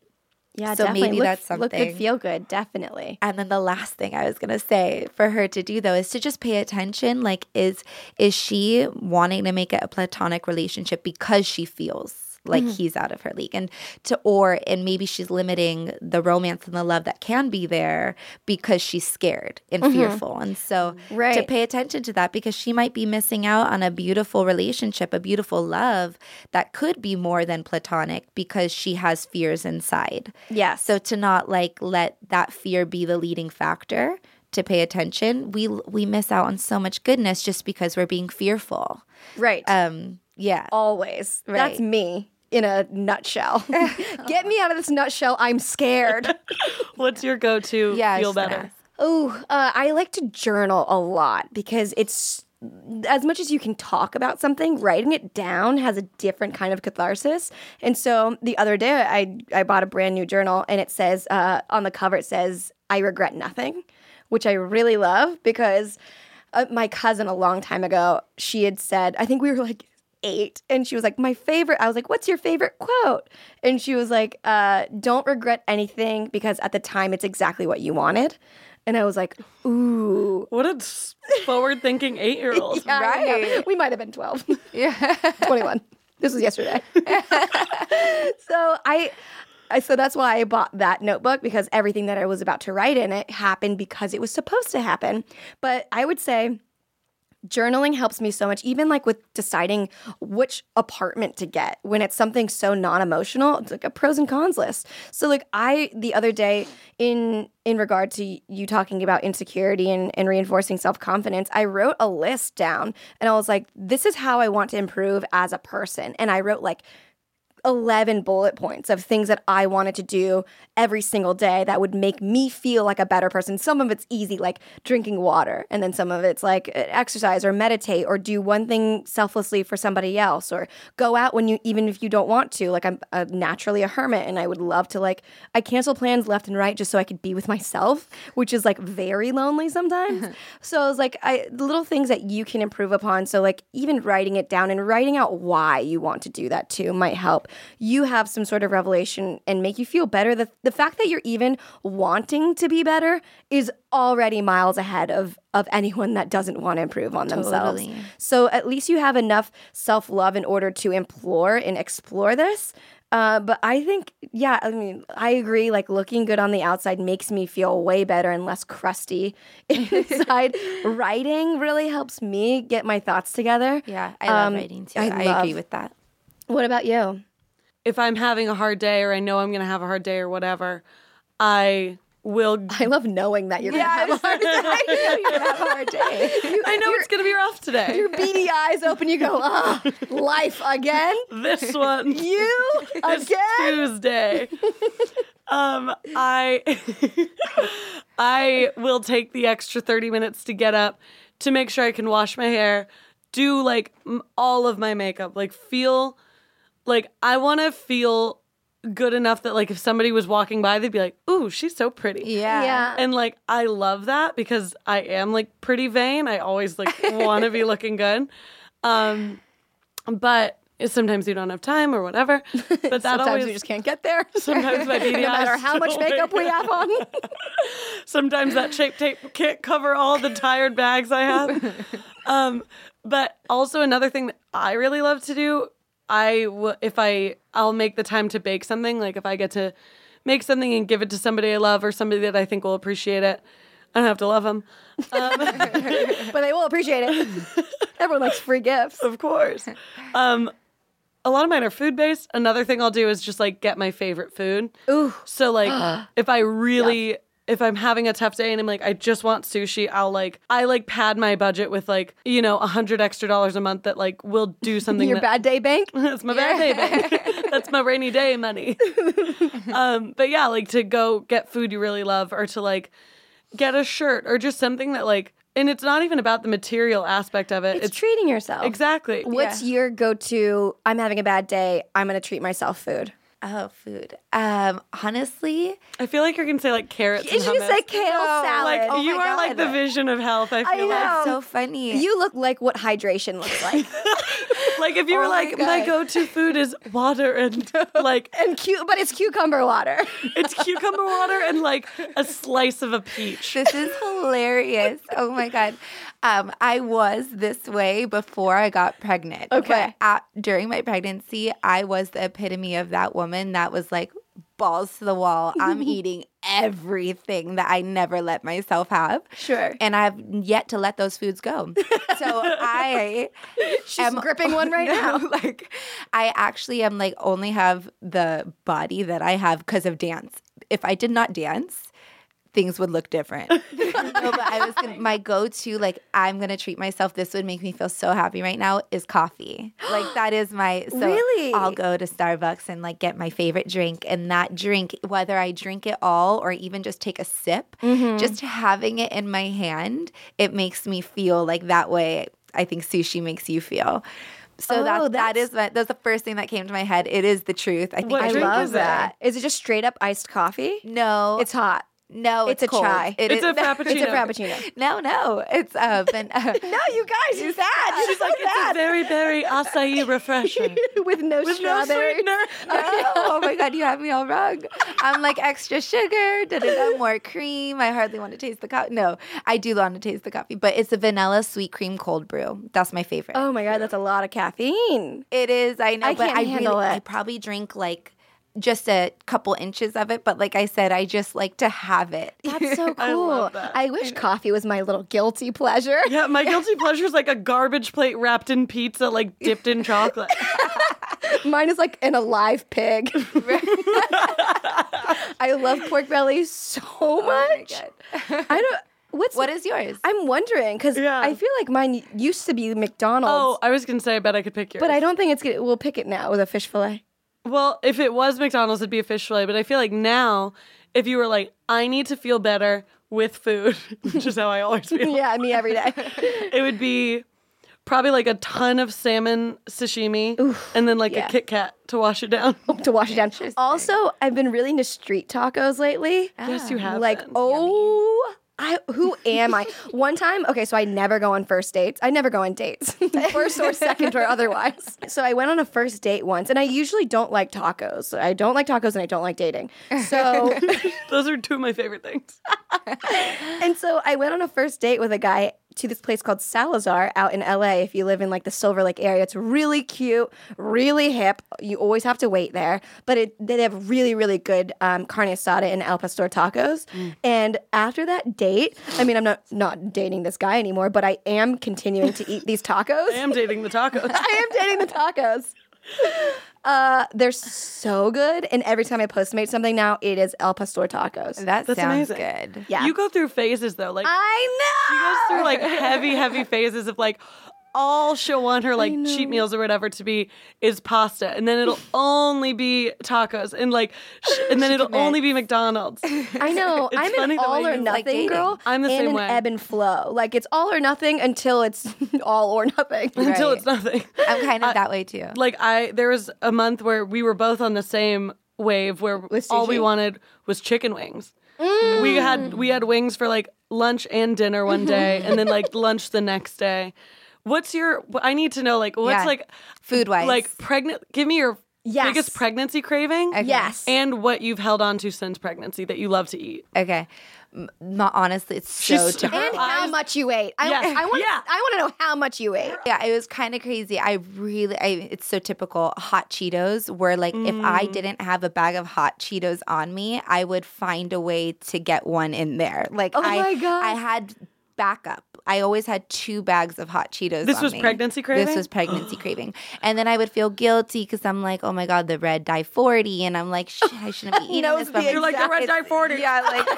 Yeah, So definitely. maybe Look- that's something. Look good, feel good. Definitely. And then the last thing I was gonna say for her to do though is to just pay attention. Like, is is she wanting to make it a platonic relationship because she feels like Mm-hmm. he's out of her league, and to or and maybe she's limiting the romance and the love that can be there because she's scared and fearful, and so to Mm-hmm. Pay attention to that because she might be missing out on a beautiful relationship, a beautiful love that could be more than platonic because she has fears inside. yeah So to not like let that fear be the leading factor to pay attention, we we miss out on so much goodness just because we're being fearful. right. Um yeah. Always. right. That's me in a nutshell. Get me out of this nutshell. I'm scared. What's your go-to Yeah, feel better? Oh, uh, I like to journal a lot because it's as much as you can talk about something, writing it down has a different kind of catharsis. And so the other day, I I bought a brand new journal, and it says uh, on the cover it says "I regret nothing," which I really love because uh, my cousin a long time ago she had said I think we were like eight. And she was like my favorite i was like what's your favorite quote? And she was like uh, don't regret anything because at the time it's exactly what you wanted. And i was like ooh. What a forward-thinking eight-year-old. Yeah, I know. we might have been 12 yeah. 21 this was yesterday. So I, I so that's why I bought that notebook because everything that I was about to write in it happened because it was supposed to happen. But I would say journaling helps me so much even like with deciding which apartment to get when it's something so non-emotional it's like a pros and cons list. So like i the other day in in regard to you talking about insecurity and, and reinforcing self-confidence i wrote a list down and i was like this is how i want to improve as a person. And i wrote like 11 bullet points of things that I wanted to do every single day that would make me feel like a better person. Some of it's easy, like drinking water, and then some of it's like uh, exercise or meditate or do one thing selflessly for somebody else or go out when you, even if you don't want to. Like, I'm uh naturally a hermit and I would love to, like, I cancel plans left and right just so I could be with myself, which is like very lonely sometimes. so I was like, I, little things that you can improve upon. So, like, even writing it down and writing out why you want to do that too might help you have some sort of revelation and make you feel better. The, the fact that you're even wanting to be better is already miles ahead of, of anyone that doesn't want to improve on themselves. Totally. So at least you have enough self love in order to implore and explore this. Uh, but I think, yeah, I mean, I agree. Like looking good on the outside makes me feel way better and less crusty inside. Writing really helps me get my thoughts together. Yeah, I love Um, writing too. I I, love- agree with that. What about you? If I'm having a hard day or I know I'm going to have a hard day or whatever, I will I love knowing that you're gonna have a hard day. you have a hard day. I know it's going to be rough today. Your beady eyes open. You go, ah, life again. this one You again. Tuesday. um, I I will take the extra 30 minutes to get up to make sure I can wash my hair, do like m- all of my makeup, like feel like I want to feel good enough that like if somebody was walking by they'd be like, "Ooh, she's so pretty." Yeah. Yeah. And like I love that because I am like pretty vain. I always like want to be looking good. Um but sometimes you don't have time or whatever. But that Sometimes always we just can't get there. sometimes my beady no matter how much makeup we have on. Sometimes that shape tape can't cover all the tired bags I have. Um, but also another thing that I really love to do, I w- if I I'll make the time to bake something. Like if I get to make something and give it to somebody I love or somebody that I think will appreciate it. I don't have to love them, but they will appreciate it. Everyone likes free gifts. of course. Um, a lot of mine are food based. Another thing I'll do is just like get my favorite food. Ooh. So like if I really if I'm having a tough day and I'm like I just want sushi, I'll like I like pad my budget with like, you know, a hundred extra dollars a month that like will do something Your that bad day bank. that's my bad day bank. That's my rainy day money. um, but yeah, like to go get food you really love or to like get a shirt or just something that like and it's not even about the material aspect of it. It's, It's, treating yourself. exactly. What's your go-to? I'm having a bad day. I'm gonna treat myself. Food. Oh, food. Um, honestly, I feel like you're gonna say like carrots and you hummus. say kale salad? like Oh you my are like the vision of health. I feel I like. so funny. you look like what hydration looks like. Like if you were Oh my like, my, God. go-to food is water and like and cute, but it's cucumber water. it's cucumber water and like a slice of a peach. This is hilarious. Oh my god. Um, I was this way before I got pregnant. Okay. But at, during my pregnancy, I was the epitome of that woman that was like balls to the wall. I'm eating everything that I never let myself have. Sure. And I've yet to let those foods go. So I She's gripping one right now. like I actually am like only have the body that I have because of dance. If I did not dance, things would look different. no, but I was gonna, my go-to like I'm gonna treat myself. This would make me feel so happy right now. Is coffee. Like that is my so Really? I'll go to Starbucks and like get my favorite drink, and that drink, whether I drink it all or even just take a sip, Mm-hmm. just having it in my hand, it makes me feel like that way. I think sushi makes you feel. So Oh, that that that's- my, that's the first thing that came to my head. It is the truth. I think I love is that. Is it just straight up iced coffee? no, It's hot. No, it's it's, a cold. chai. It It's is- a frappuccino. It's a frappuccino. No, no, it's uh, ben, uh No, you guys, you're sad. She's like, that. it's a very, very acai refreshing with no With no strawberry. sweetener. oh my god, you have me all wrong. I'm like extra sugar, da da da, more cream. I hardly want to taste the coffee. No, I do want to taste the coffee, but it's a vanilla sweet cream cold brew. That's my favorite. Oh my god, that's a lot of caffeine. It is, I know, I but can't I handle really, it. I probably drink like just a couple inches of it. But like I said, I just like to have it. That's so cool. I love that. I wish coffee was my little guilty pleasure. Yeah, my guilty pleasure is like a garbage plate wrapped in pizza, like dipped in chocolate. Mine is like an alive pig. I love pork belly so Oh much. God. I don't. What's What is yours? I'm wondering because Yeah. I feel like mine used to be McDonald's, oh, I was gonna say I bet I could pick yours. but I don't think it's gonna. We'll pick it now with a fish fillet. Well, if it was McDonald's, it'd be a fish fillet. But I feel like now, if you were like, I need to feel better with food, which is how I always feel, Yeah, me every day. it would be probably like a ton of salmon sashimi and then like yeah. a Kit Kat to wash it down. to wash it down. Also, I've been really into street tacos lately. yes, you ah, have. like been. oh I who am I? One time, okay, so I never go on first dates. I never go on dates, first or second or otherwise. So I went on a first date once, and I usually don't like tacos. I don't like tacos, and I don't like dating. So those are two of my favorite things. and so I went on a first date with a guy to this place called Salazar out in LA. If you live in like the Silver Lake area, it's really cute, really hip. You always have to wait there, but it, they have really, really good um, carne asada and al pastor tacos. And after that date, I mean, I'm not not dating this guy anymore, but I am continuing to eat these tacos. I am dating the tacos. I am dating the tacos. Uh, they're so good, and every time I postmate something now, it is El Pastor tacos. that That's sounds amazing. good. Yeah, You go through phases though. Like I know. she goes through like heavy, heavy phases of like all she'll want her like cheat meals or whatever to be is pasta, and then it'll only be tacos, and like, sh- and then it'll only be McDonald's. I know. It's I'm funny an the way all or you- nothing like dating. girl. I'm the and same an way. ebb and flow. Like it's all or nothing until it's all or nothing. Until Right. it's nothing. I'm kind of that way too. Like I, there was a month where we were both on the same wave where With all we sushi? wanted was chicken wings. Mm. We had we had wings for like lunch and dinner one day, and then like lunch the next day. What's your? I need to know like what's Yeah. like Food wise. like pregnant. Give me your Yes. biggest pregnancy craving. Yes. And what you've held on to since pregnancy that you love to eat. okay. M- not honestly, it's so She's- typical. and how much you ate. I, Yeah. I want. Yeah. I want to know how much you ate. Yeah, it was kind of crazy. I really, I, it's so typical. Hot Cheetos, where like if I mm. didn't have a bag of hot Cheetos on me, I would find a way to get one in there. Like, Oh I, my God. I had backup. I always had two bags of hot Cheetos. This was me. pregnancy craving? This was pregnancy craving, and then I would feel guilty because I'm like, oh my god, the red dye forty, and I'm like, Shit, I shouldn't be eating this. but You're like the red dye forty. yeah, like,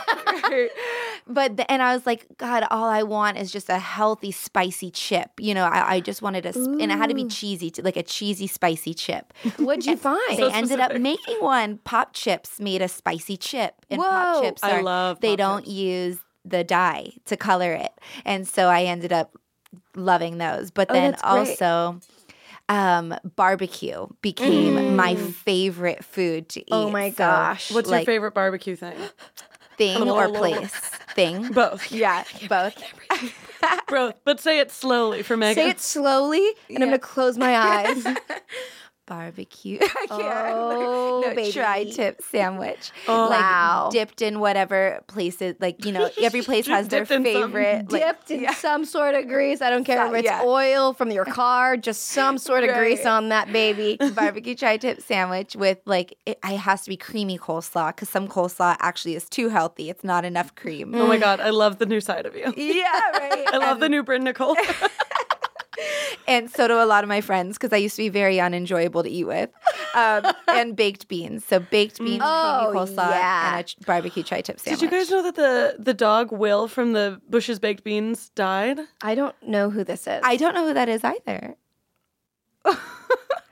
but the, and I was like, God, all I want is just a healthy, spicy chip. You know, I, I just wanted a, sp- and it had to be cheesy, t- like a cheesy, spicy chip. What'd you find? They ended up making one. Pop chips made a spicy chip, and pop Whoa. chips I are love they don't Chips. use the dye to color it, and so I ended up loving those. But Oh, then that's also. Um, barbecue became my favorite food to eat. Oh my So, gosh. What's your favorite barbecue thing? thing or place? thing. Both. Yeah, both. Both. But say it slowly for Megan. Say it slowly, and I'm gonna close my eyes. Barbecue. I can't. Oh, no, baby. tri-tip sandwich. Oh. like Wow. dipped in whatever places. Like you know, every place has their Dipped in something. favorite. like- Dipped in some sort of grease. I don't care So- if it's yeah. oil from your car, just some sort of grease on that baby. barbecue tri-tip sandwich with like it, it has to be creamy coleslaw because some coleslaw actually is too healthy. It's not enough cream. Mm. Oh my god, I love the new side of you. Yeah, right. I love the new Brinn Nicole. And so do a lot of my friends because I used to be very unenjoyable to eat with. Um, and baked beans. So baked beans, Oh, creamy coleslaw, yeah. and a ch- barbecue tri-tip sandwich. Did you guys know that the the dog Will from the Bush's Baked Beans died? I don't know who this is. I don't know who that is either.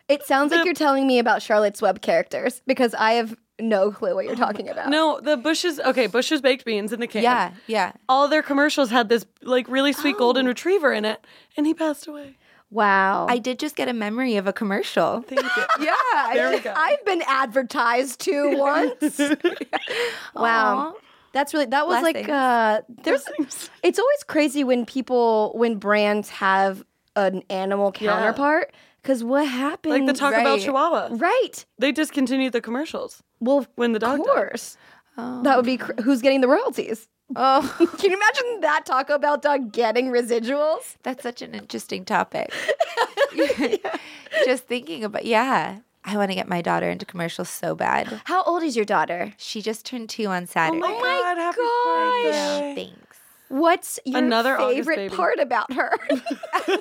it sounds like you're telling me about Charlotte's Web characters because I have no clue what you're talking about. No, the Bush's okay, Bush's Baked Beans in the can. Yeah, yeah. All their commercials had this like really sweet Oh. golden retriever in it, and he passed away. Wow. I did just get a memory of a commercial. Thank you. yeah, There we go. I've been advertised to once. wow. Aw. That's really that was like uh there's it's always crazy when people when brands have an animal Yeah. Cuz what happened Like the Taco Bell Chihuahua. Right. They discontinued the commercials Well, when the dog of course. Oh. That would be cr- who's getting the royalties. Oh, Can you imagine that Taco Bell dog getting residuals? that's such an interesting topic. just thinking about, yeah. I want to get my daughter into commercials so bad. How old is your daughter? She just turned two on oh Saturday. Oh my god, happy gosh. birthday. Thanks. What's your Another favorite part about her?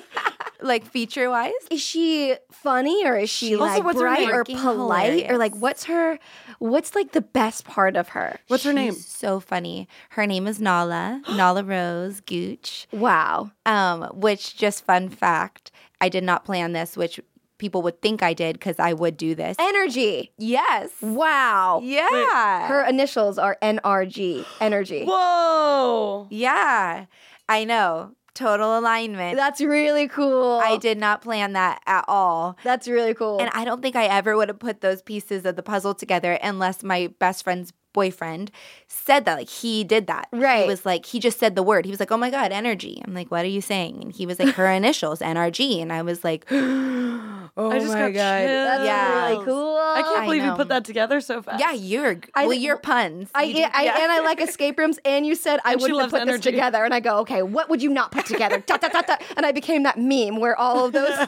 Like feature wise? is she funny or is she She's like bright or polite or like what's her what's like the best part of her? What's her name? So funny. Her name is Nala, Nala Rose Gooch. Wow. Um, which just fun fact, I did not plan this, which people would think I did because I would do this. Energy. yes. Wow. Yeah. Her initials are NRG. Energy. Whoa. yeah. I know. Total alignment. That's really cool. I did not plan that at all. That's really cool. And I don't think I ever would have put those pieces of the puzzle together unless my best friend's boyfriend said that. Like he did that. Right. He was like, he just said the word. He was like, oh my God, energy. I'm like, what are you saying? And he was like, her initials, NRG. And I was like, oh I just got That's Yeah. really cool. I can't I believe you put that together so fast. yeah, you're, I- well, you're puns. I, You I yeah. and I like escape rooms. And you said I wouldn't put this together. And I go, okay, what would you not put together? dot, dot, dot, dot. And I became that meme where all of those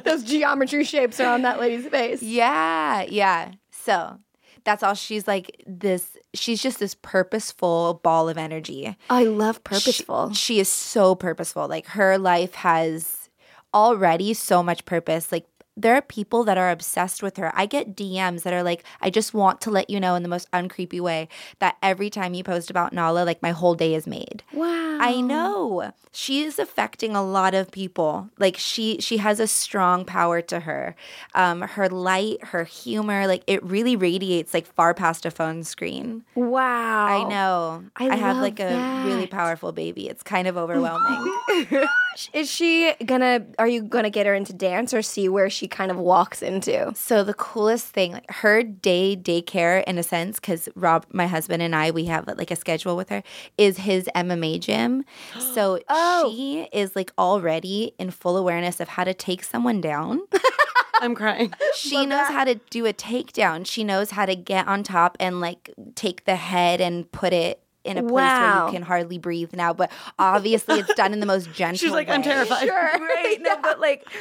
those geometry shapes are on that lady's face. Yeah, yeah. So that's all she's like this she's just this purposeful ball of energy. I love She- purposeful. She, is so purposeful. Like her life has already so much purpose. Like there are people that are obsessed with her. I get DMs that are like, I just want to let you know in the most uncreepy way that every time you post about Nala, like my whole day is made. wow. I know. She is affecting a lot of people. Like she she has a strong power to her. Um her light, her humor, like it really radiates like far past a phone screen. Wow. I know. I have love like a really powerful baby. It's kind of overwhelming. Is she gonna? Are you gonna get her into dance or see where she kind of walks into? so the coolest thing, like her day daycare in a sense, because Rob, my husband and I, we have like a schedule with her, is his MMA gym. So Oh. she is like already in full awareness of how to take someone down. I'm crying. She knows how to do a takedown. She knows how to get on top and like take the head and put it in a place where you can hardly breathe now. But obviously, it's done in the most gentle. Way. She's like, I'm way. terrified. right? No, but like.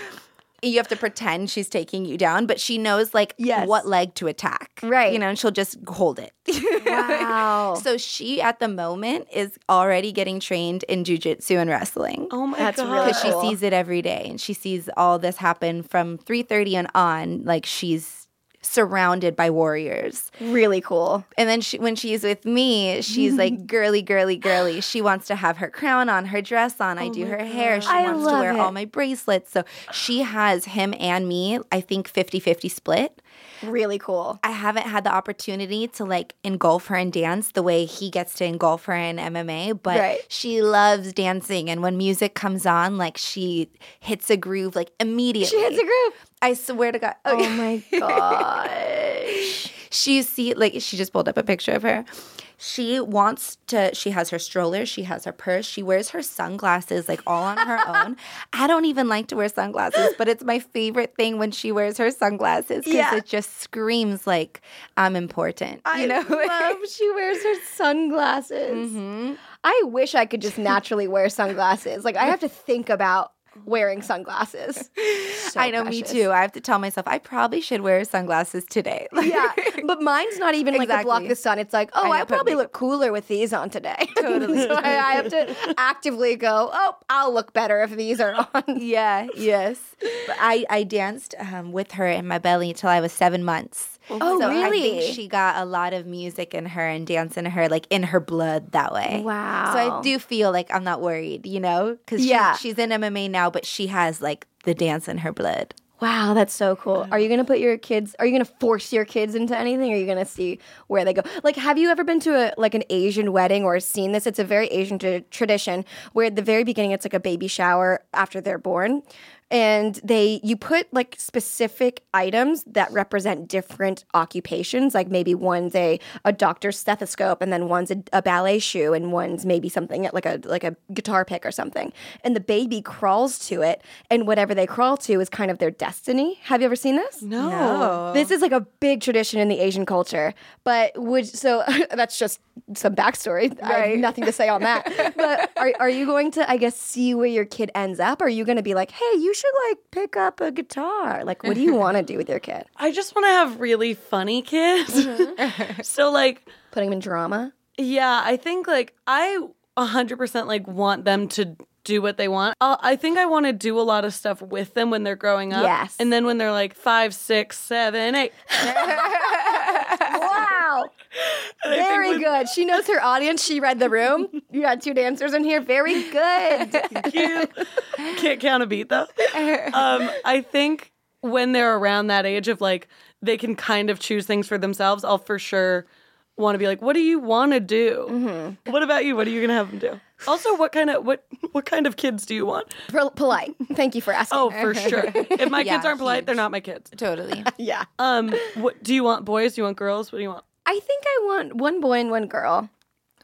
You have to pretend she's taking you down, but she knows like Yes. what leg to attack. Right. You know, and she'll just hold it. Wow. so she at the moment is already getting trained in jujitsu and wrestling Oh my That's god. really because she cool. sees it every day and she sees all this happen from 3.30 and on like she's surrounded by warriors. Really cool. and then she, when she's with me she's mm. like girly girly girly. She wants to have her crown on her dress on. I oh do her hair. She I wants to wear it. all my bracelets. So she has him and me i think 50-50 split Really cool. I haven't had the opportunity to like engulf her in dance the way he gets to engulf her in MMA, but Right. she loves dancing. And when music comes on, like she hits a groove like immediately. She hits a groove. I swear to God. Oh my gosh. she see like she just pulled up a picture of her. She wants to. She has her stroller. She has her purse. She wears her sunglasses like all on her own. I don't even like to wear sunglasses, but it's my favorite thing when she wears her sunglasses because Yeah. it just screams like I'm important. You know. I love she wears her sunglasses. Mm-hmm. I wish I could just naturally wear sunglasses. Like I have to think about wearing sunglasses. So I know, me too. I have to tell myself I probably should wear sunglasses today. Yeah, but mine's not even like to block the sun. It's like, oh, I I, probably look cooler with these on today. Totally. so I, I have to actively go, oh, I'll look better if these are on. yeah, yes. But I I danced um, with her in my belly until I was seven months. Oh, so I think she got a lot of music in her and dance in her, like in her blood that way. Wow. So I do feel like I'm not worried, you know, because Yeah. she's in MMA now, but she has like the dance in her blood. Wow, that's so cool. Are you gonna put your kids? Are you gonna force your kids into anything? Or are you gonna see where they go? Like, have you ever been to a like an Asian wedding or seen this? It's a very Asian tra- tradition where at the very beginning it's like a baby shower after they're born, and they you put like specific items that represent different occupations. Like maybe one's a a doctor's stethoscope, and then one's a, a ballet shoe, and one's maybe something like a like a guitar pick or something. And the baby crawls to it, and whatever they crawl to is kind of their destiny. Have you ever seen this? No. This is like a big tradition in the Asian culture. But would so that's just some backstory. I have Right. nothing to say on that. but are, are you going to, I guess, see where your kid ends up? Or are you going to be like, hey, you should like pick up a guitar? Like, what do you want to do with your kid? I just want to have really funny kids. so like Putting them in drama? Yeah, I think like I 100% like want them to do what they want. Uh, I think I want to do a lot of stuff with them when they're growing up. Yes. And then when they're like five, six, seven, eight. Wow. Very good. She knows her audience. She read the room. You got two dancers in here. Very good. you can't count a beat though. Um, I think when they're around that age of like they can kind of choose things for themselves, I'll for sure want to be like, what do you want to do? Mm-hmm. What about you? What are you gonna have them do? Also, what kind of what what kind of kids do you want? Pol- polite. Thank you for asking. Oh, for sure. If my Yeah, kids aren't polite, huge. they're not my kids. Totally. yeah. Um, what do you want? Boys? Do you want girls? What do you want? I think I want one boy and one girl,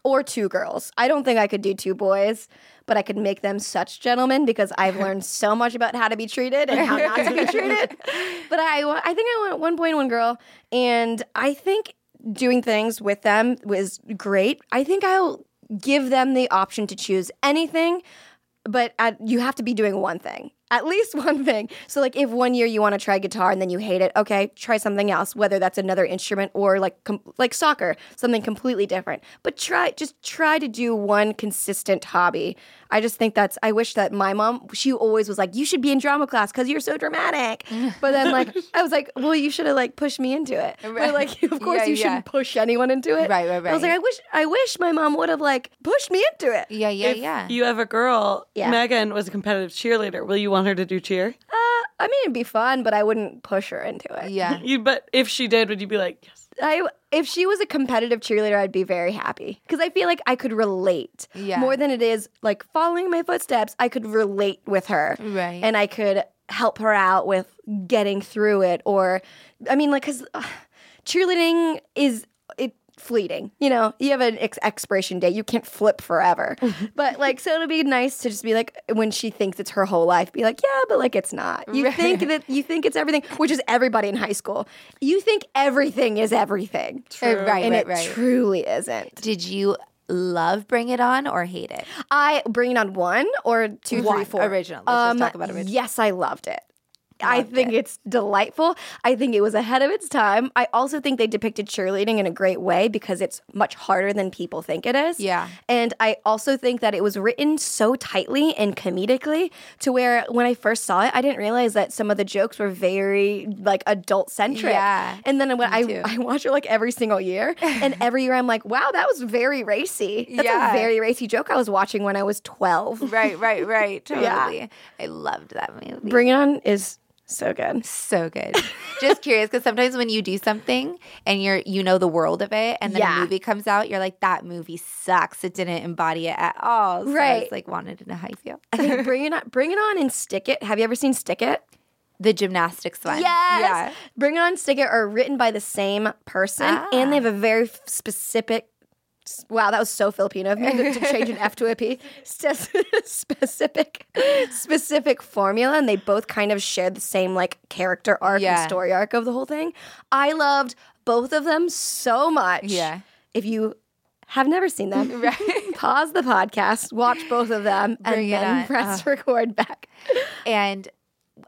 or two girls. I don't think I could do two boys, but I could make them such gentlemen because I've learned so much about how to be treated and how not to be treated. But I, I think I want one boy and one girl, and I think doing things with them was great. I think I'll give them the option to choose anything but at, you have to be doing one thing at least one thing so like if one year you want to try guitar and then you hate it okay try something else whether that's another instrument or like com- like soccer something completely different but try just try to do one consistent hobby i just think that's i wish that my mom she always was like you should be in drama class because you're so dramatic but then like i was like well you should have like pushed me into it but like of course Yeah, you yeah. shouldn't push anyone into it Right, right, right. i was like i wish i wish my mom would have like pushed me into it Yeah, yeah, If yeah. you have a girl, Yeah. Megan was a competitive cheerleader. Will you want her to do cheer? Uh, I mean, it'd be fun, but I wouldn't push her into it. yeah. You, but if she did, would you be like, yes? I if she was a competitive cheerleader, I'd be very happy because I feel like I could relate Yeah. more than it is like following my footsteps. I could relate with her, Right. And I could help her out with getting through it. Or, I mean, like, because cheerleading is it fleeting. You know, you have an ex- expiration date. You can't flip forever. but like, so it'll be nice to just be like, when she thinks it's her whole life, be like, yeah, but like it's not. You think that you think it's everything, which is everybody in high school. You think everything is everything, Uh, right, and right, it right. truly isn't. Did you love Bring It On or hate it? I bring it on one or two, three, four. Um, original. Let's just talk about original. Yes, I loved it. I think it's delightful. I think it was ahead of its time. I also think they depicted cheerleading in a great way because it's much harder than people think it is. Yeah. And I also think that it was written so tightly and comedically to where when I first saw it, I didn't realize that some of the jokes were very like adult centric. Yeah, And then when I, too. I watch it like every single year, and every year I'm like, wow, that was very racy. That's Yeah. a very racy joke I was watching when I was 12. Right, right, right. Totally. Yeah. I loved that movie. Bring It On is so good. so good. Just curious because sometimes when you do something and you're you know the world of it, and then Yeah. a movie comes out, you're like, that movie sucks. It didn't embody it at all. So I Right. was like, wanted to know how you feel. I think Bring It On, Bring It On and Stick It. Have you ever seen Stick It? The gymnastics one. Yes. Yeah. Bring It On Stick It are written by the same person, and they ah. have a very specific. Wow, that was so Filipino of me to change an F to a P. Specific, specific formula, and they both kind of shared the same like character arc Yeah. and story arc of the whole thing. I loved both of them so much. Yeah. If you have never seen them, pause the podcast, watch both of them, Bring and then on. press uh-huh. record back. And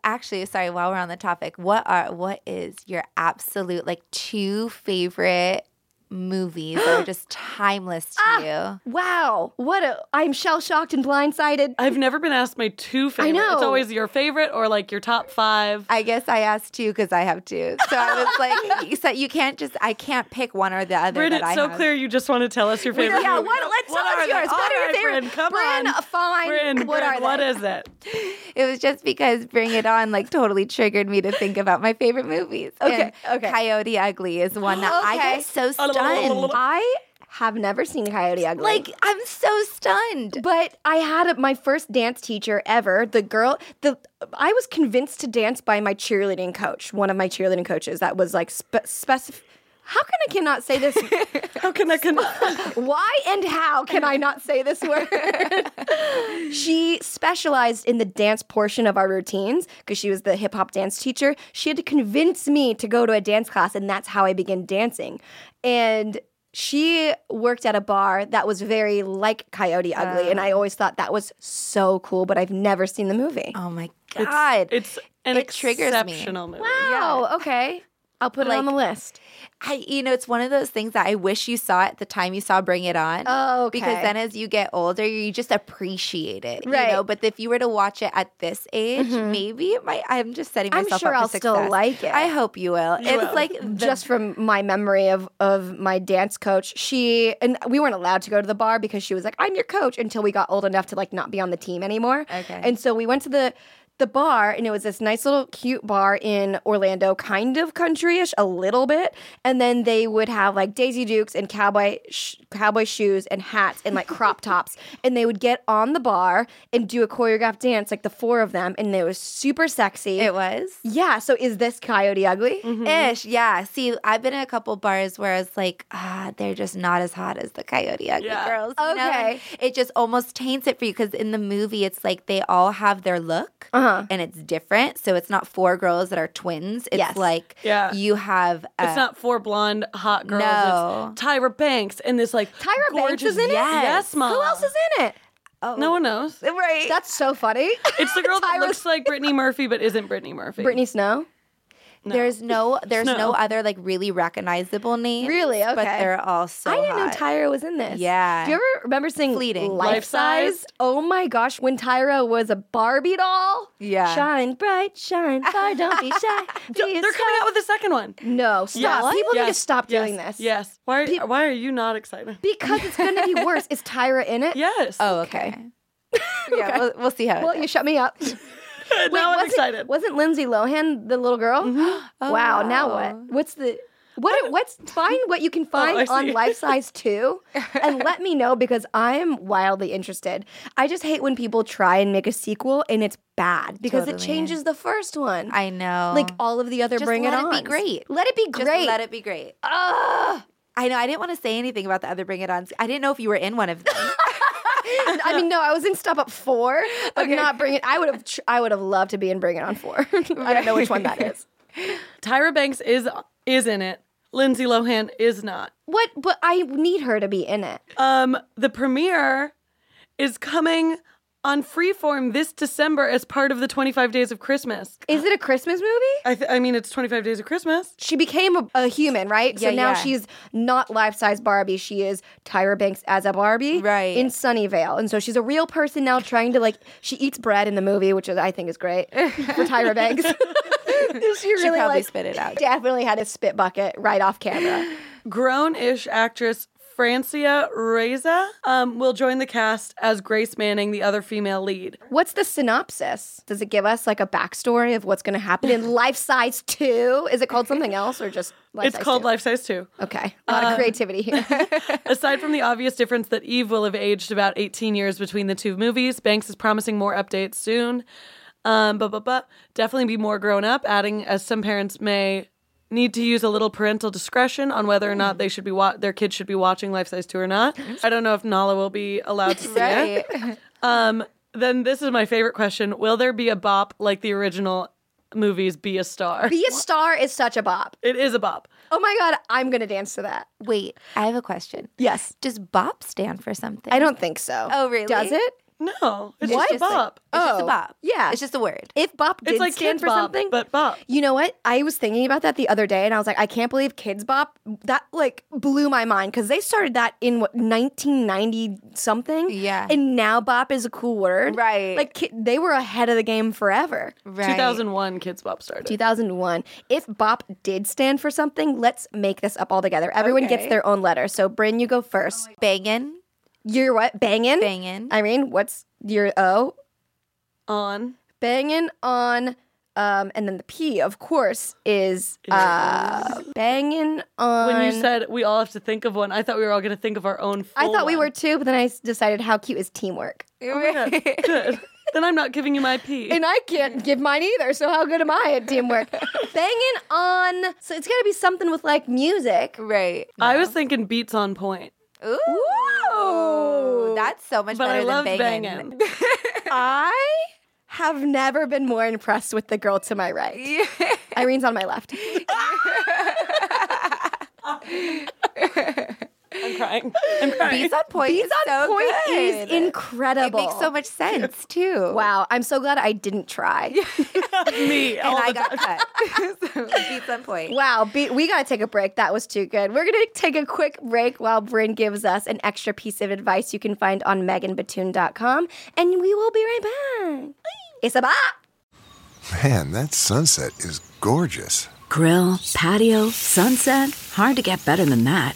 actually, sorry, while we're on the topic, what are what is your absolute like two favorite movies that are just timeless to Ah. you? Wow, what a! I'm shell shocked and blindsided. I've never been asked my two favorite. I know. It's always your favorite or like your top five. I guess I asked two because I have two. So I was like, you said you can't just I can't pick one or the other. Brinn, that it's I so have. clear you just want to tell us your favorite. yeah, movie. what? Let's What tell are us they? yours. All What are your favorite? Brinn, come Brinn, on. fine. Brinn, what Brinn, are they? what is it? It was just because Bring It On like totally triggered me to think about my favorite movies. Okay, And okay. Coyote Ugly is one that I Okay. get so stunned. I have never seen Coyote Ugly. Like I'm so stunned. but I had a, my first dance teacher ever. The girl, the I was convinced to dance by my cheerleading coach. One of my cheerleading coaches that was like spe- specific. How can I cannot say this? How can I can Why and how can I not say this word? she specialized in the dance portion of our routines because she was the hip hop dance teacher. She had to convince me to go to a dance class, and that's how I began dancing. And she worked at a bar that was very like Coyote Ugly, and I oh. always thought that was so cool, but I've never seen the movie. oh my god. It's an It triggers me. exceptional movie. wow, okay. I'll put it on the list. I, you know, it's one of those things that I wish you saw at the time you saw Bring It On. Oh, okay. Because then as you get older, you just appreciate it. Right. Mm-hmm. You know, but if you were to watch it at this age, maybe it might. I'm just setting I'm myself sure up for I'll still like it. I hope you will. it's will. like the, just from my memory of of my dance coach she and we weren't allowed to go to the bar because she was like i'm your coach until we got old enough to like not be on the team anymore Okay. and so we went to the the bar and it was this nice little cute bar in Orlando, kind of countryish, a little bit. And then they would have like Daisy Dukes and cowboy sh- cowboy shoes and hats and like crop tops. And they would get on the bar and do a choreographed dance, like the four of them, and it was super sexy. it was. yeah. So is this Coyote Ugly? Ish, yeah. See, I've been in a couple bars where it's like, ah, they're just not as hot as the Coyote Ugly Yeah. girls. know? Okay. It just almost taints it for you because in the movie, it's like they all have their look Uh-huh. And it's different. So it's not four girls that are twins. It's Yes. like Yeah. you have. Uh, It's not four blonde hot girls. No. It's Tyra Banks and this like Tyra Banks is in it? Yes, mom. Who else is in it? No one knows. right. That's so funny. It's the girl that looks like Brittany Murphy but isn't Brittany Murphy. Brittany Snow. There's no, there's no. No. other like really recognizable names. Really? Okay. But they're all so. I didn't know. Tyra was in this. Yeah. Do you ever remember seeing Fleeting. Life Life Size? Size? Oh my gosh, when Tyra was a Barbie doll. Yeah. Shine bright, shine far, don't be shy. Be They're coming out with the second one. No, stop. Yes. People need to stop Yes. doing this. Yes. Why? Are, why are you not excited? Because it's going to be worse. Is Tyra in it? Yes. Oh, okay. yeah, we'll, we'll see how. it Well, goes. you shut me up. Wait, now I'm wasn't, excited. Wasn't Lindsay Lohan the little girl? Oh. wow. Now what? What's the what? What's find what you can oh, find Oh, on. Life Size Two, and let me know because I'm wildly interested. I just hate when people try and make a sequel and it's bad because it changes the first one. I know. like all of the other Just Bring let It On. be great. Let it be Just great. let it be great. Ugh. I know. I didn't want to say anything about the other Bring It On. I didn't know if you were in one of them. I mean, no, I was in Step Up Four, but Okay. not Bring It. I would have. Tr- I would have loved to be in Bring It On Four. I don't know which one that is. Tyra Banks is is in it. Lindsay Lohan is not. What? But I need her to be in it. Um, the premiere is coming on Freeform this December as part of the 25 Days of Christmas. Is it a Christmas movie? I, th- I mean, it's 25 Days of Christmas. She became a, a human, right? Yeah, so now yeah. she's not life size Barbie. She is Tyra Banks as a Barbie, Right. In Sunnyvale, and so she's a real person now, trying to like. She eats bread in the movie, which is, I think is great for Tyra Banks. she really probably like, spit it out. Definitely had a spit bucket right off camera. Grown-ish actress Francia Raisa um, will join the cast as Grace Manning, the other female lead. What's the synopsis? Does it give us like a backstory of what's going to happen in Life Size Two? Is it called something else or just Life It's Size called 2? Life Size 2. Okay, a lot of creativity here. Aside from the obvious difference that Eve will have aged about 18 years between the two movies, Banks is promising more updates soon. Um, but but but definitely be more grown up. Adding as some parents may need to use a little parental discretion on whether or not they should be wa- their kids should be watching Life Size Two or not. I don't know if Nala will be allowed to see it. Right. Um, then this is my favorite question: Will there be a bop like the original movies? Be a star. Be a star is such a bop. it is a bop. Oh my god, I'm gonna dance to that. Wait, I have a question. Yes. Does BOP stand for something? I don't think so. Oh, really? Does it? No, it's It's just a just a- bop. It's just a Oh, BOP. yeah. It's just a word. If bop did it's like stand kids for bop, something, but bop. you know what? I was thinking about that the other day, and I was like, I can't believe Kidz Bop. That like blew my mind because they started that in what 1990 something. Yeah. and now bop is a cool word. Right. Like ki- they were ahead of the game forever. Right. 2001 Kidz Bop started. 2001. If bop did stand for something, let's make this up all together. Everyone gets their own letter. So Brinn, you go first. Bangin'. You're what? Banging. Bangin'. Irene, what's your O? On banging on um and then the p of course is uh banging on when you said we all have to think of one, I thought we were all going to think of our own. i full thought we one. were too but then I decided how cute is teamwork Oh my God, good. then I'm not giving you my P. and i can't give mine either so how good am i at teamwork banging on so it's gotta be something with like music Right. I was thinking beats on point. Ooh. Ooh. That's so much But better I love than bangin'. banging. i have never been more impressed with the girl to my right irene's on my left I'm crying. I'm crying. Beats on point. Beats on so point good. is incredible It makes so much sense too. wow i'm so glad i didn't try me. And I got time. cut. so beats on point. Wow, be- we got to take a break. That was too good. We're going to take a quick break while Brinn gives us an extra piece of advice you can find on meganbatoon.com, and we will be right back. It's a bop. Man, that sunset is gorgeous. Grill, patio, sunset. Hard to get better than that.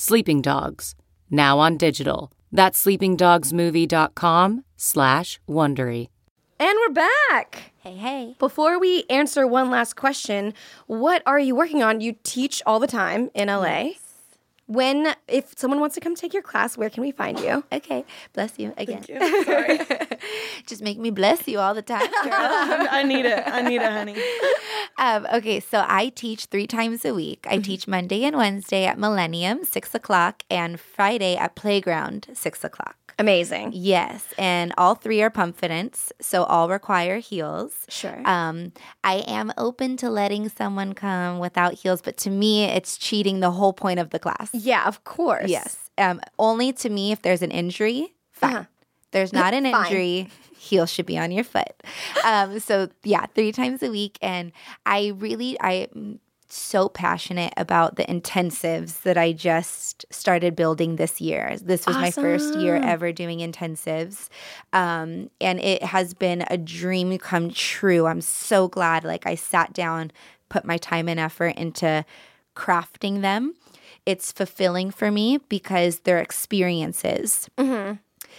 Sleeping Dogs, now on digital. That's sleepingdogsmovie.com slash Wondery. And we're back. Hey, hey. Before we answer one last question, what are you working on? You teach all the time in LA. When, if someone wants to come take your class, where can we find you? Okay. Bless you again. Sorry. Just make me bless you all the time, girl. I need it. I need it, honey. Um, okay, so I teach three times a week. I teach Monday and Wednesday at Millennium, six o'clock, and Friday at Playground, six o'clock. Amazing. Yes, and all three are pumpfidence, so all require heels. Sure. Um, I am open to letting someone come without heels, but to me, it's cheating the whole point of the class. Yeah, of course. Yes. Um, only to me if there's an injury. Fine. Uh-huh. There's not an injury. heel should be on your foot. Um, so yeah, three times a week, and I really I'm so passionate about the intensives that I just started building this year. This was my first year ever doing intensives, um, and it has been a dream come true. I'm so glad. Like I sat down, put my time and effort into crafting them. It's fulfilling for me because they're experiences.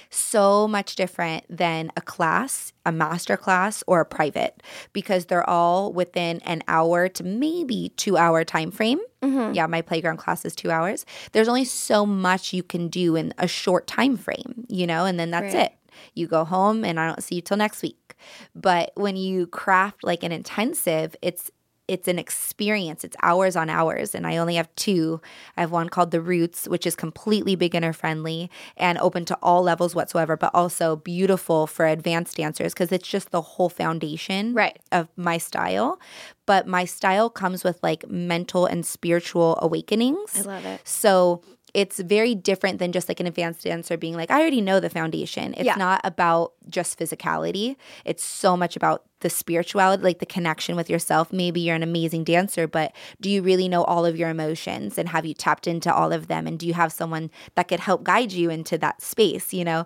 So much different than a class, a master class, or a private because they're all within an hour to maybe two hour time frame. Mm-hmm. Yeah, my playground class is two hours. There's only so much you can do in a short time frame, you know, and then that's Right. it. You go home and I don't see you till next week. But when you craft like an intensive, it's it's an experience. It's hours on hours. And I only have two. I have one called The Roots, which is completely beginner friendly and open to all levels whatsoever, but also beautiful for advanced dancers because it's just the whole foundation Right. of my style. But my style comes with like mental and spiritual awakenings. I love it. So it's very different than just like an advanced dancer being like, I already know the foundation. It's Yeah. not about just physicality. It's so much about the spirituality, like the connection with yourself. Maybe you're an amazing dancer, but do you really know all of your emotions and have you tapped into all of them? And do you have someone that could help guide you into that space, you know?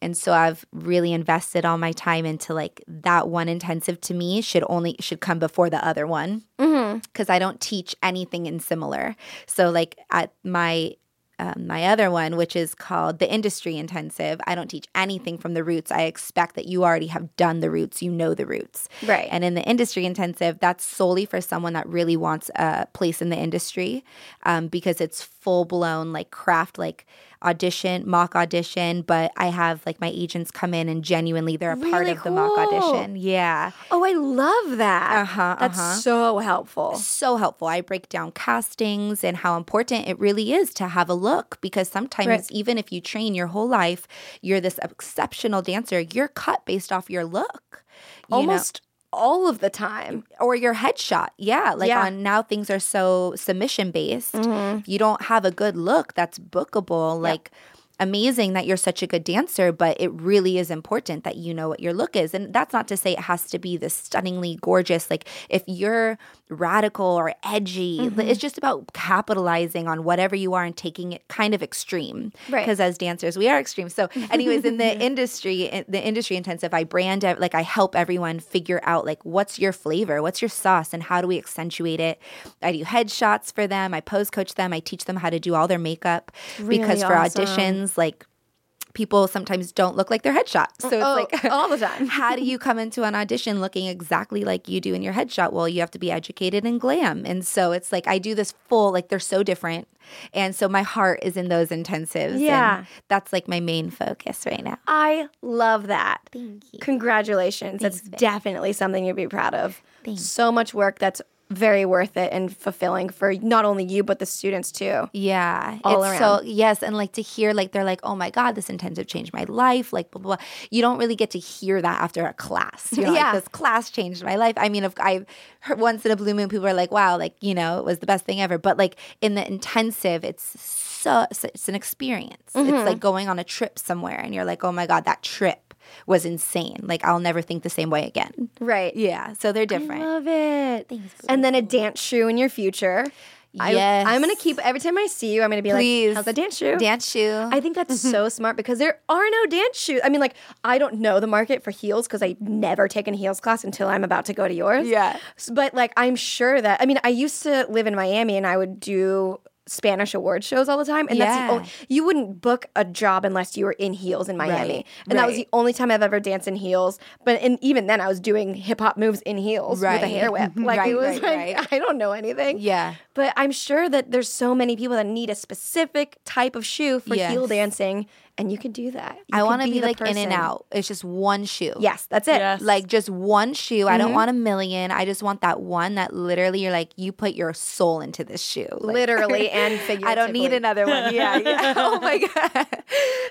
And so I've really invested all my time into like that one intensive to me should only should come before the other one mm-hmm. because I don't teach anything in similar. So like at my um, my other one, which is called the industry intensive, I don't teach anything from the roots. I expect that you already have done the roots, you know the roots. Right. And in the industry intensive, that's solely for someone that really wants a place in the industry um, because it's full blown like craft, like audition, mock audition. But I have like my agents come in and genuinely they're a part Really of the mock audition. Yeah. Oh, I love that. Uh-huh, That's uh-huh. so helpful. so helpful. I break down castings and how important it really is to have a look because sometimes Right. even if you train your whole life, you're this exceptional dancer, you're cut based off your look. you know? All of the time. or your headshot. Yeah, like Yeah. on now things are so submission based. Mm-hmm. If you don't have a good look that's bookable, like amazing that you're such a good dancer, but it really is important that you know what your look is. And that's not to say it has to be this stunningly gorgeous. Like if you're radical or edgy, mm-hmm. it's just about capitalizing on whatever you are and taking it kind of extreme. Right. Because as dancers, we are extreme. So, anyways, in the industry, in the industry intensive, I brand it like I help everyone figure out like what's your flavor, what's your sauce, and how do we accentuate it. I do headshots for them. I pose coach them. I teach them how to do all their makeup because for awesome. auditions, like people sometimes don't look like their headshot. So it's Oh, like all the time. how do you come into an audition looking exactly like you do in your headshot? Well, you have to be educated in glam. And so it's like I do this full, like they're so different. And so my heart is in those intensives. Yeah. And that's like my main focus right now. I love that. Thank you. Congratulations. that's babe. definitely something you'd be proud of. So much work that's very worth it and fulfilling for not only you but the students too. Yeah. All it's around. so yes, and like to hear like they're like, oh my God, this intensive changed my life, like blah blah blah. You don't really get to hear that after a class. You're Yeah. like, this class changed my life. I mean, if I heard once in a blue moon, people are like, wow, like, you know, it was the best thing ever. But like in the intensive, it's so so- it's an experience. Mm-hmm. It's like going on a trip somewhere and you're like, oh my God, that trip was insane. Like I'll never think the same way again. Right. Yeah. So they're different. I Love it. And then a dance shoe in your future. I, Yes. I'm gonna keep every time I see you, I'm gonna be Please. like, how's the dance shoe? Dance shoe. I think that's so smart because there are no dance shoes. I mean, like, I don't know the market for heels because I've never taken a heels class until I'm about to go to yours. Yeah. But, like, I'm sure that, I mean, I used to live in Miami and I would do Spanish award shows all the time. And that's the only, you wouldn't book a job unless you were in heels in Miami. Right, And that was the only time I've ever danced in heels. But and even then, I was doing hip hop moves in heels with a hair whip. Like, Right, it was right, like, right. I don't know anything. yeah. But I'm sure that there's so many people that need a specific type of shoe for heel dancing, and you can do that. You I want to be, the like in and out. It's just one shoe. Yes, that's it. Yes. Like just one shoe. I Mm-hmm. don't want a million. I just want that one that literally you're like, you put your soul into this shoe. Like, Literally and figuratively. I don't need another one. Yeah, yeah. Oh my god,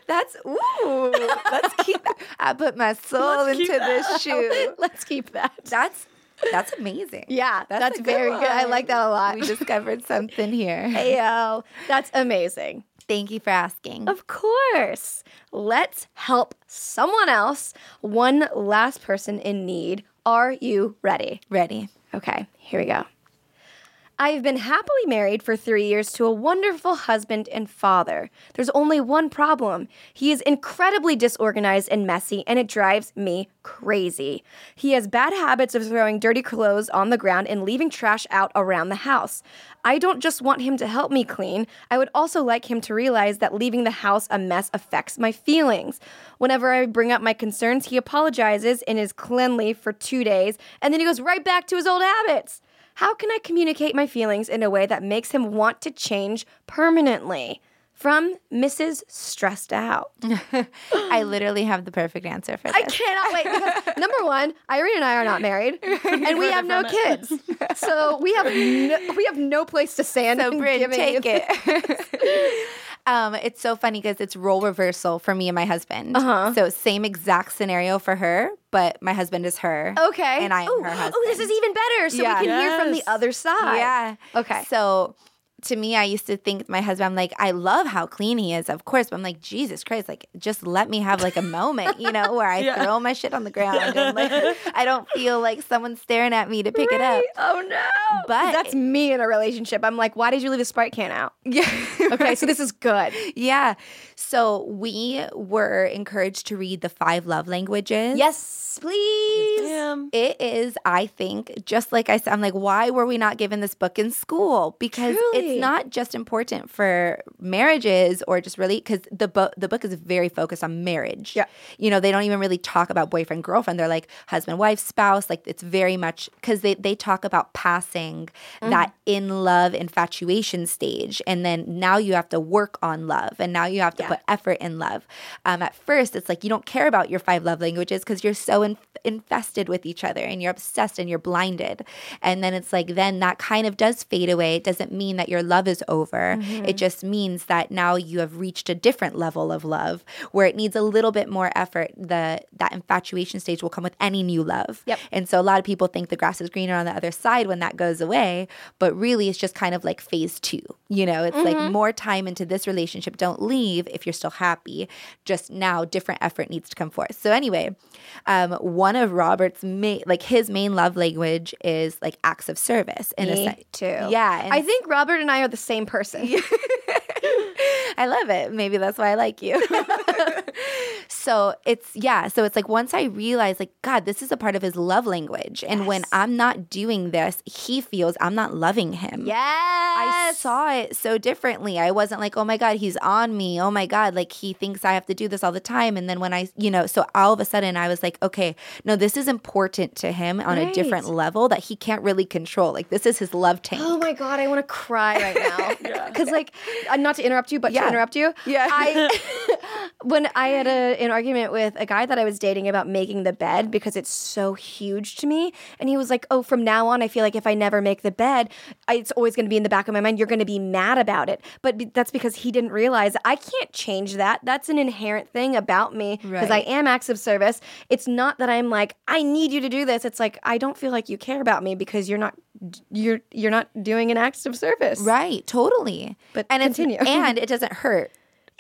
that's ooh. Let's keep that. I put my soul Let's into this shoe. Let's keep that. That's that's amazing. Yeah, that's, a very good. I like that a lot. We discovered something here. Ayo, that's amazing. Thank you for asking. Of course. Let's help someone else. One last person in need. Are you ready? Ready. Okay, here we go. I've been happily married for three years to a wonderful husband and father. There's only one problem. He is incredibly disorganized and messy, and it drives me crazy. He has bad habits of throwing dirty clothes on the ground and leaving trash out around the house. I don't just want him to help me clean, I would also like him to realize that leaving the house a mess affects my feelings. Whenever I bring up my concerns, he apologizes and is cleanly for two days, and then he goes right back to his old habits. How can I communicate my feelings in a way that makes him want to change permanently? From Mrs. Stressed Out. I literally have the perfect answer for this. I cannot wait. because, number one, Irene and I are not married, and we have no kids, so we have no, we have no place to stand. So, Brinn, take it. Um, it's so funny because it's role reversal for me and my husband. Uh-huh. So same exact scenario for her, but my husband is her. Okay, And I am Ooh, her husband. Oh, this is even better. So Yeah. we can hear from the other side. Yeah. Okay. So to me, I used to think my husband, I'm like, I love how clean he is, of course, but I'm like, Jesus Christ, like, just let me have like a moment, you know, where I Yeah. throw my shit on the ground and like, I don't feel like someone's staring at me to pick it up. Oh no. But- that's me in a relationship. I'm like, why did you leave the Sprite can out? Yeah. Okay, so this is good. yeah. So we were encouraged to read the five love languages. Yes, please. Damn. It is, I think, just like I said, I'm like, why were we not given this book in school? Because Truly. it's not just important for marriages or just really because the book the book is very focused on marriage. Yeah. You know, they don't even really talk about boyfriend, girlfriend. They're like husband, wife, spouse. Like it's very much because they, they talk about passing mm-hmm. that in love infatuation stage. And then now you have to work on love and now you have to put effort in love. Um, at first, it's like you don't care about your five love languages because you're so in- infested with each other and you're obsessed and you're blinded. And then it's like, then that kind of does fade away. It doesn't mean that your love is over. It just means that now you have reached a different level of love where it needs a little bit more effort. The that infatuation stage will come with any new love. Yep. And so a lot of people think the grass is greener on the other side when that goes away, but really it's just kind of like phase 2. You know, it's like more time into this relationship. Don't leave if you're still happy. Just now different effort needs to come forth. So anyway, um, one of Robert's main like his main love language is like acts of service in a Me sense. too. Yeah. I think Robert and I are the same person. I love it. Maybe that's why I like you. so it's yeah. So it's like once I realize, like, God, this is a part of his love language. And when I'm not doing this, he feels I'm not loving him. Yes. I saw it so differently. I wasn't like, oh my God, he's on me. Oh my God, like he thinks I have to do this all the time. And then when I, you know, so all of a sudden I was like, okay, no, this is important to him on a different level that he can't really control. Like this is his love tank. Oh my god, I want to cry right now. Because like, uh, not to interrupt you, but Yeah. to interrupt you. Yeah. I when I had a, an argument with a guy that I was dating about making the bed because it's so huge to me, and he was like, "Oh, from now on, I feel like if I never make the bed, I, it's always going to be in the back of my mind. You're going to be mad about it." But be- that's because he didn't realize I can't change that. That's an inherent thing about me because I am acts of service. It's not that I'm like, I need you to do this. It's like I don't feel like you care about me because you're not you're you're not doing an act of service. Right, totally. But and continue. And it doesn't hurt.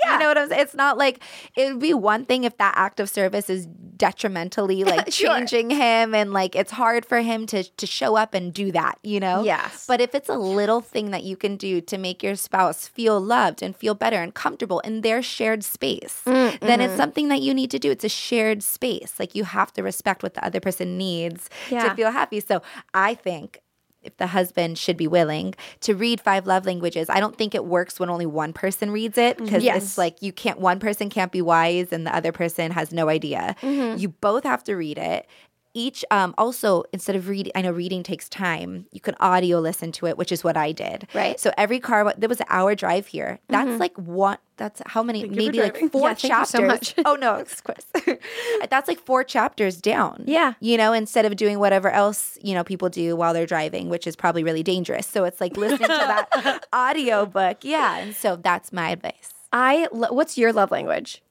Yeah. You know what I'm saying? It's not like it would be one thing if that act of service is detrimentally like Sure. changing him and like it's hard for him to to show up and do that, you know? Yes. But if it's a little thing that you can do to make your spouse feel loved and feel better and comfortable in their shared space, Mm, then mm-hmm. it's something that you need to do. It's a shared space. Like you have to respect what the other person needs Yeah. to feel happy. So I think if the husband should be willing to read five love languages. I don't think it works when only one person reads it because Yes. it's like you can't one person can't be wise and the other person has no idea. Mm-hmm. You both have to read it. Each um also instead of reading I know reading takes time. You can audio listen to it, which is what I did. Right. So every car there was an hour drive here. That's like one that's how many maybe like four Yeah, thank you so chapters. much. oh no, of course. that's like four chapters down Yeah. you know, instead of doing whatever else, you know, people do while they're driving, which is probably really dangerous. So it's like listening to that audio book. Yeah. And so that's my advice. I lo- what's your love language?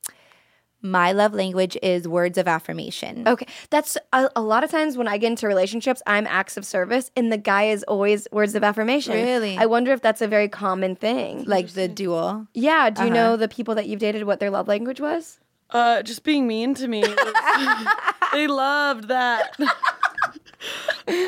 My love language is words of affirmation. Okay, that's a, a lot of times when I get into relationships, I'm acts of service, and the guy is always words of affirmation. Really? I wonder if that's a very common thing. Like the dual. yeah. Do you Uh-huh. know the people that you've dated what their love language was? Uh, just being mean to me. they loved that.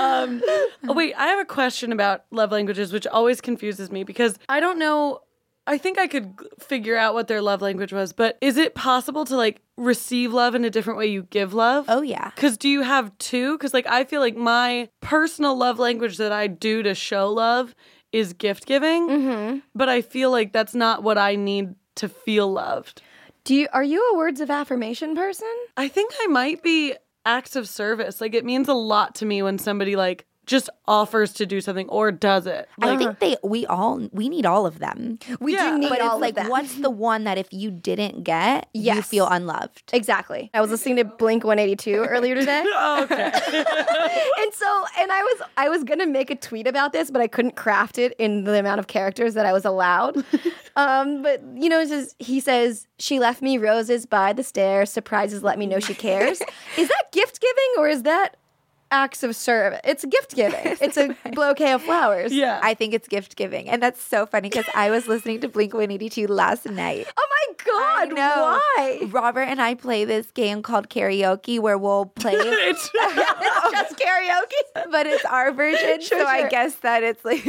um, oh, wait, I have a question about love languages, which always confuses me because I don't know. I think I could figure out what their love language was, but is it possible to like receive love in a different way you give love? Oh yeah. Because do you have two? Because like I feel like my personal love language that I do to show love is gift giving, Mm-hmm. but I feel like that's not what I need to feel loved. Do you are you a words of affirmation person? I think I might be acts of service. Like it means a lot to me when somebody like just offers to do something or does it. I think they we all we need all of them. We Yeah, do need But all it's of like them. what's the one that if you didn't get, you feel unloved? Exactly. I was listening to Blink 182 earlier today. oh, okay. and so and I was I was gonna make a tweet about this, but I couldn't craft it in the amount of characters that I was allowed. um, but you know, it says, he says she left me roses by the stairs. Surprises let me know she cares. is that gift giving or is that acts of service? It's gift giving. It's a bouquet of flowers. yeah. I think it's gift giving. And that's so funny because I was listening to Blink 182 last night. Oh my god! Why? Robert and I play this game called karaoke where we'll play it's It's just karaoke. but it's our version. Sure, so I guess that it's like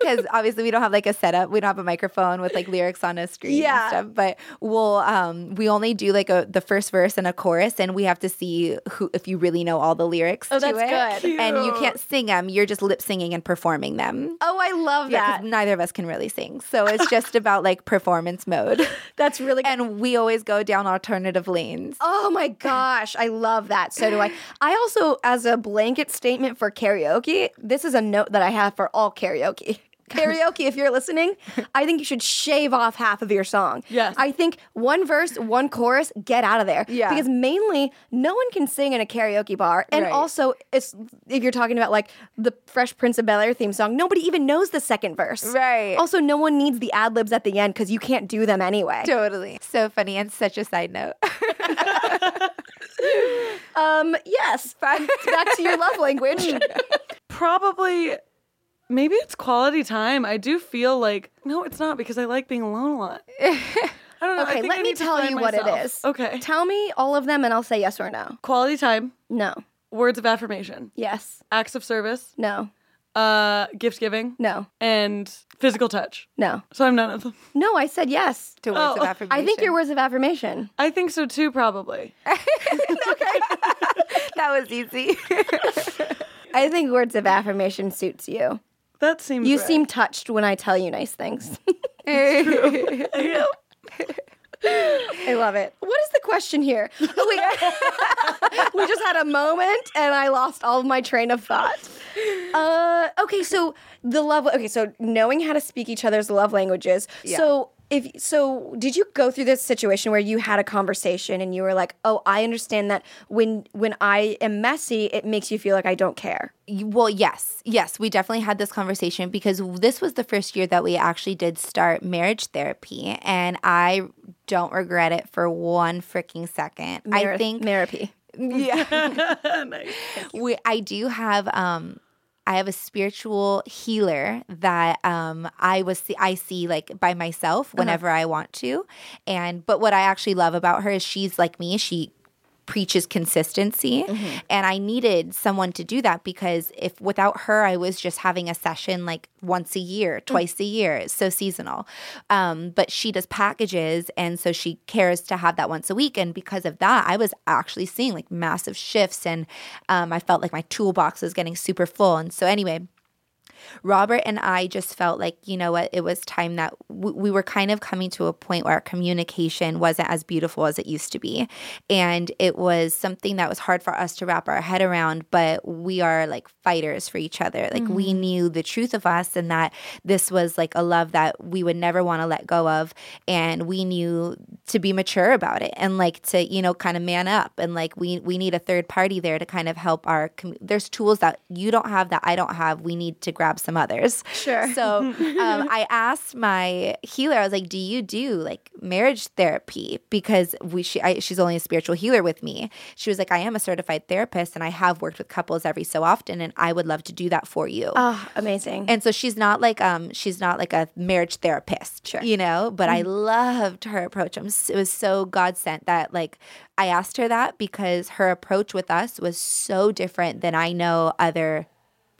because obviously we don't have like a setup. We don't have a microphone with like lyrics on a screen Yeah. and stuff. But we'll um we only do like a the first verse and a chorus, and we have to see who if you really know all the lyrics. Oh, to that's it. good. And you can't sing them. You're just lip singing and performing them. Oh, I love Yeah, that. 'cause neither of us can really sing. So it's just about like performance mode. That's really good. And we always go down alternative lanes. Oh my gosh, I love that. So do I. I also, as a blanket statement for karaoke, this is a note that I have for all karaoke. Karaoke, if you're listening, I think you should shave off half of your song. Yes. I think one verse, one chorus, get out of there. Yeah. Because mainly, no one can sing in a karaoke bar. And Right. also, it's, if you're talking about like the Fresh Prince of Bel Air theme song, nobody even knows the second verse. Right. Also, no one needs the ad libs at the end because you can't do them anyway. Totally. So funny and such a side note. Um, yes, back to your love language. probably maybe it's quality time. I do feel like no, it's not because I like being alone a lot. I don't know. I Okay, think let I me tell you what it myself. is. Okay. Tell me all of them and I'll say yes or no. Quality time, No. words of affirmation, Yes. acts of service, No. uh, gift giving, No. and physical touch. No. So I'm none of them. No, I said yes. to words Oh, of affirmation. I think your words of affirmation. I think so too, probably. Okay. that was easy. I think words of affirmation suits you. That seems. You right. seem touched when I tell you nice things. True. I love it. What is the question here? Oh, wait. we just had a moment and I lost all of my train of thought. Uh, okay, so the love. Okay, so knowing how to speak each other's love languages. So if so, did you go through this situation where you had a conversation and you were like, "Oh, I understand that when when I am messy, it makes you feel like I don't care." well, yes, yes, we definitely had this conversation because this was the first year that we actually did start marriage therapy, and I don't regret it for one freaking second. I Mar- think therapy. yeah. nice. we, I do have um I have a spiritual healer that um I was I see like by myself whenever I want to. And but what I actually love about her is she's like me. She preaches consistency. And I needed someone to do that because if without her I was just having a session like once a year, twice a year, it's so seasonal. Um, but she does packages and so she cares to have that once a week. And because of that I was actually seeing like massive shifts and um, I felt like my toolbox was getting super full. And so anyway Robert and I just felt like, you know what, it was time that w- we were kind of coming to a point where our communication wasn't as beautiful as it used to be. And it was something that was hard for us to wrap our head around, but we are like fighters for each other. Like we mm-hmm. knew the truth of us and that this was like a love that we would never want to let go of. And we knew to be mature about it and like to, you know, kind of man up. And like we, we need a third party there to kind of help our, com- there's tools that you don't have that I don't have. We need to grab some others. Sure. So um, I asked my healer, I was like, "Do you do like marriage therapy?" Because we, she, I, she's only a spiritual healer with me. She was like, "I am a certified therapist, and I have worked with couples every so often, and I would love to do that for you." Oh, amazing. and so she's not like um she's not like a marriage therapist, Sure. you know. But I loved her approach. I'm it was so God sent that like I asked her that because her approach with us was so different than I know other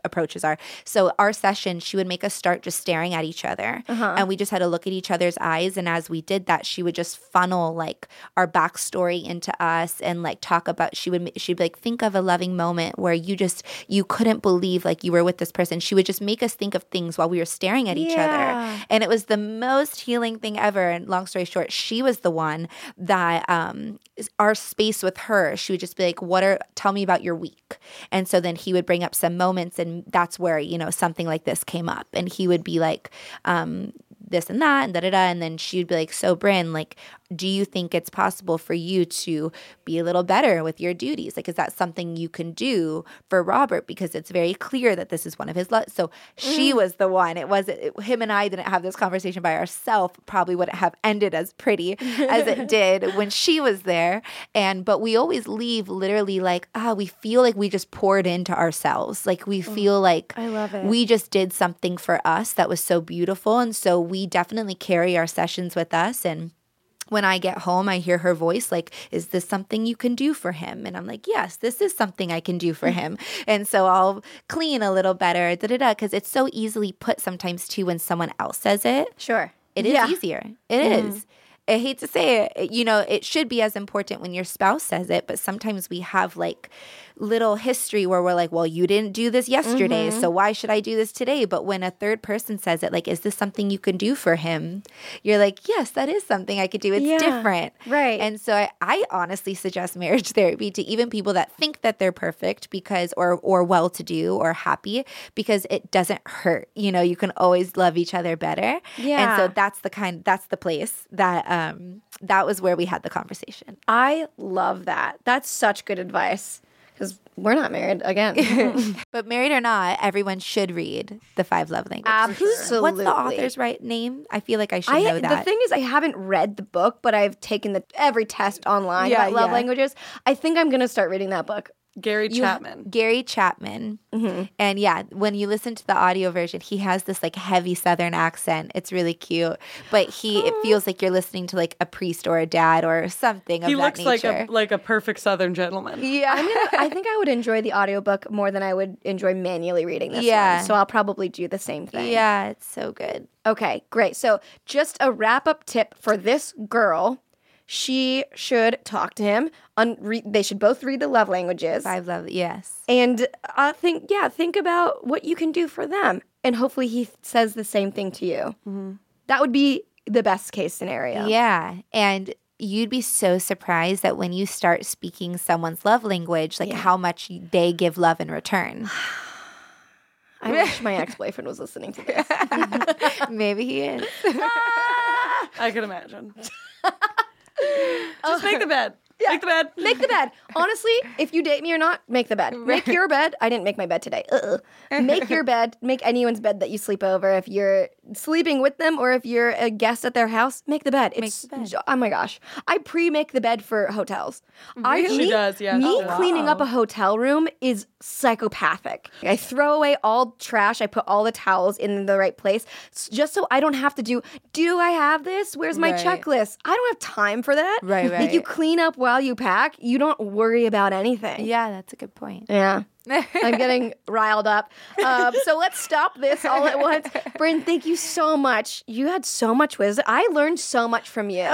approaches are. So our session, she would make us start just staring at each other, and we just had to look at each other's eyes. And as we did that, she would just funnel like our backstory into us and like talk about. She would she'd be like, think of a loving moment where you just you couldn't believe like you were with this person. She would just make us think of things while we were staring at each other, and it was the most healing thing ever. And long story short, she was the one that um our space with her. She would just be like, "What are? Tell me about your week." And so then he would bring up some moments, and that's where you know something like this came up, and he would be like, um, "This and that," and da da da, and then she would be like, "So, Brinn, like, do you think it's possible for you to be a little better with your duties? Like, is that something you can do for Robert? Because it's very clear that this is one of his lo-. So she was the one. It wasn't it, him and I didn't have this conversation by ourselves. Probably wouldn't have ended as pretty as it did when she was there. And but we always leave literally like ah, we feel like we just poured into ourselves. Like we feel like I love it. we just did something for us that was so beautiful, and so we definitely carry our sessions with us and when I get home, I hear her voice like, Is this something you can do for him? And I'm like, Yes, this is something I can do for mm-hmm. him. and so I'll clean a little better, da da da, because it's so easily put sometimes too when someone else says it. Sure. It is Yeah. easier. It mm-hmm. is. I hate to say it- you know, it should be as important when your spouse says it, but sometimes we have like little history where we're like, well, you didn't do this yesterday, so why should I do this today? But when a third person says it, like, is this something you can do for him? You're like, yes, that is something I could do. It's Yeah, different. right. And so I, I honestly suggest marriage therapy to even people that think that they're perfect because, or, or well to do or happy because it doesn't hurt. You know, you can always love each other better. Yeah. And so that's the kind, that's the place that, um, that was where we had the conversation. I love that. That's such good advice because we're not married again. But married or not, everyone should read the five love languages. Absolutely. What's the author's right name? I feel like I should I, know that. The thing is, I haven't read the book, but I've taken the every test online Yeah, about love yeah. languages. I think I'm gonna start reading that book. Gary You- Chapman. Gary Chapman. Mm-hmm. And yeah, when you listen to the audio version, he has this like heavy southern accent. It's really cute. But he it ah. feels like you're listening to like a priest or a dad or something of He looks like a like a perfect Southern gentleman. yeah. I'm gonna, I think I would enjoy the audiobook more than I would enjoy manually reading this Yeah. one. So I'll probably do the same thing. yeah, it's so good. Okay, great. So, just a wrap up tip for this girl. She should talk to him. Un- re- they should both read the love languages. Five love yes. And uh, think, yeah, think about what you can do for them. And hopefully he says the same thing to you. That would be the best case scenario. Yeah. And you'd be so surprised that when you start speaking someone's love language, like how much they give love in return. I wish my ex boyfriend was listening to this. Maybe he is. I can imagine. Just make the bed. Yeah. Make the bed. Make the bed. Honestly, if you date me or not, make the bed. Make your bed. I didn't make my bed today. Uh-uh. Make your bed. Make anyone's bed that you sleep over. If you're sleeping with them or if you're a guest at their house, make the bed. It's, Oh my gosh. I pre make the bed for hotels. I, She me, does, yeah, Me oh, she does. cleaning up a hotel room is psychopathic. I throw away all trash. I put all the towels in the right place just so I don't have to do, do I have this? Where's my Right. checklist? I don't have time for that. Right, Like you clean up while you pack, you don't worry about anything. Yeah, that's a good point. Yeah. I'm getting riled up. Um, so let's stop this all at once. Brinn, thank you so much. You had so much wisdom. I learned so much from you.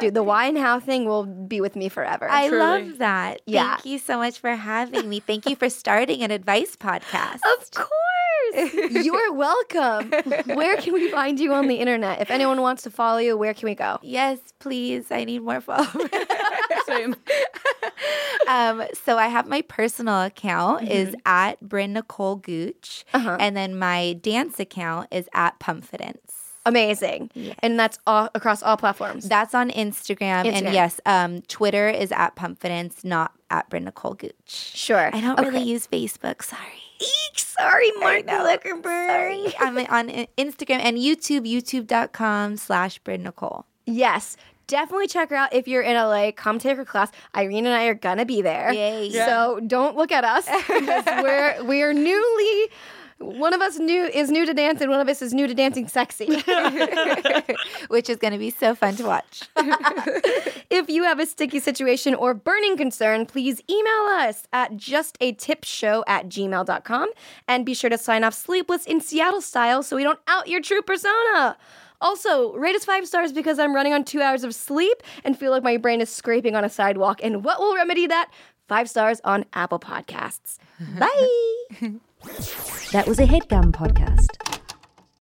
Dude, the why and how thing will be with me forever. I Truly. love that. Yeah. Thank you so much for having me. Thank you for starting an advice podcast. of course. You're welcome. Where can we find you on the internet? If anyone wants to follow you, where can we go? Yes, please. I need more followers. Same. um, so I have my personal account is Mm-hmm. at Brinn Nicole Gooch, Uh-huh. and then my dance account is at Pumpfidence. Amazing. And that's all across all platforms. That's on Instagram, Instagram. and yes, um, Twitter is at Pumpfidence, not at Brinn Nicole Gooch. sure. I don't really use Facebook. Sorry. Eek, sorry, Mark. Zuckerberg. Sorry. I'm on Instagram and YouTube, youtube.com slash Brinn Nicole. Yes. Definitely check her out if you're in LA. Come take her class. Irene and I are gonna be there. Yay. So don't look at us because we're we are newly One of us new is new to dance, and one of us is new to dancing sexy. which is going to be so fun to watch. if you have a sticky situation or burning concern, please email us at justatipshow at gmail.com and be sure to sign off Sleepless in Seattle style so we don't out your true persona. Also, rate us five stars because I'm running on two hours of sleep and feel like my brain is scraping on a sidewalk. And what will remedy that? Five stars on Apple Podcasts. Bye. That was a headgum podcast.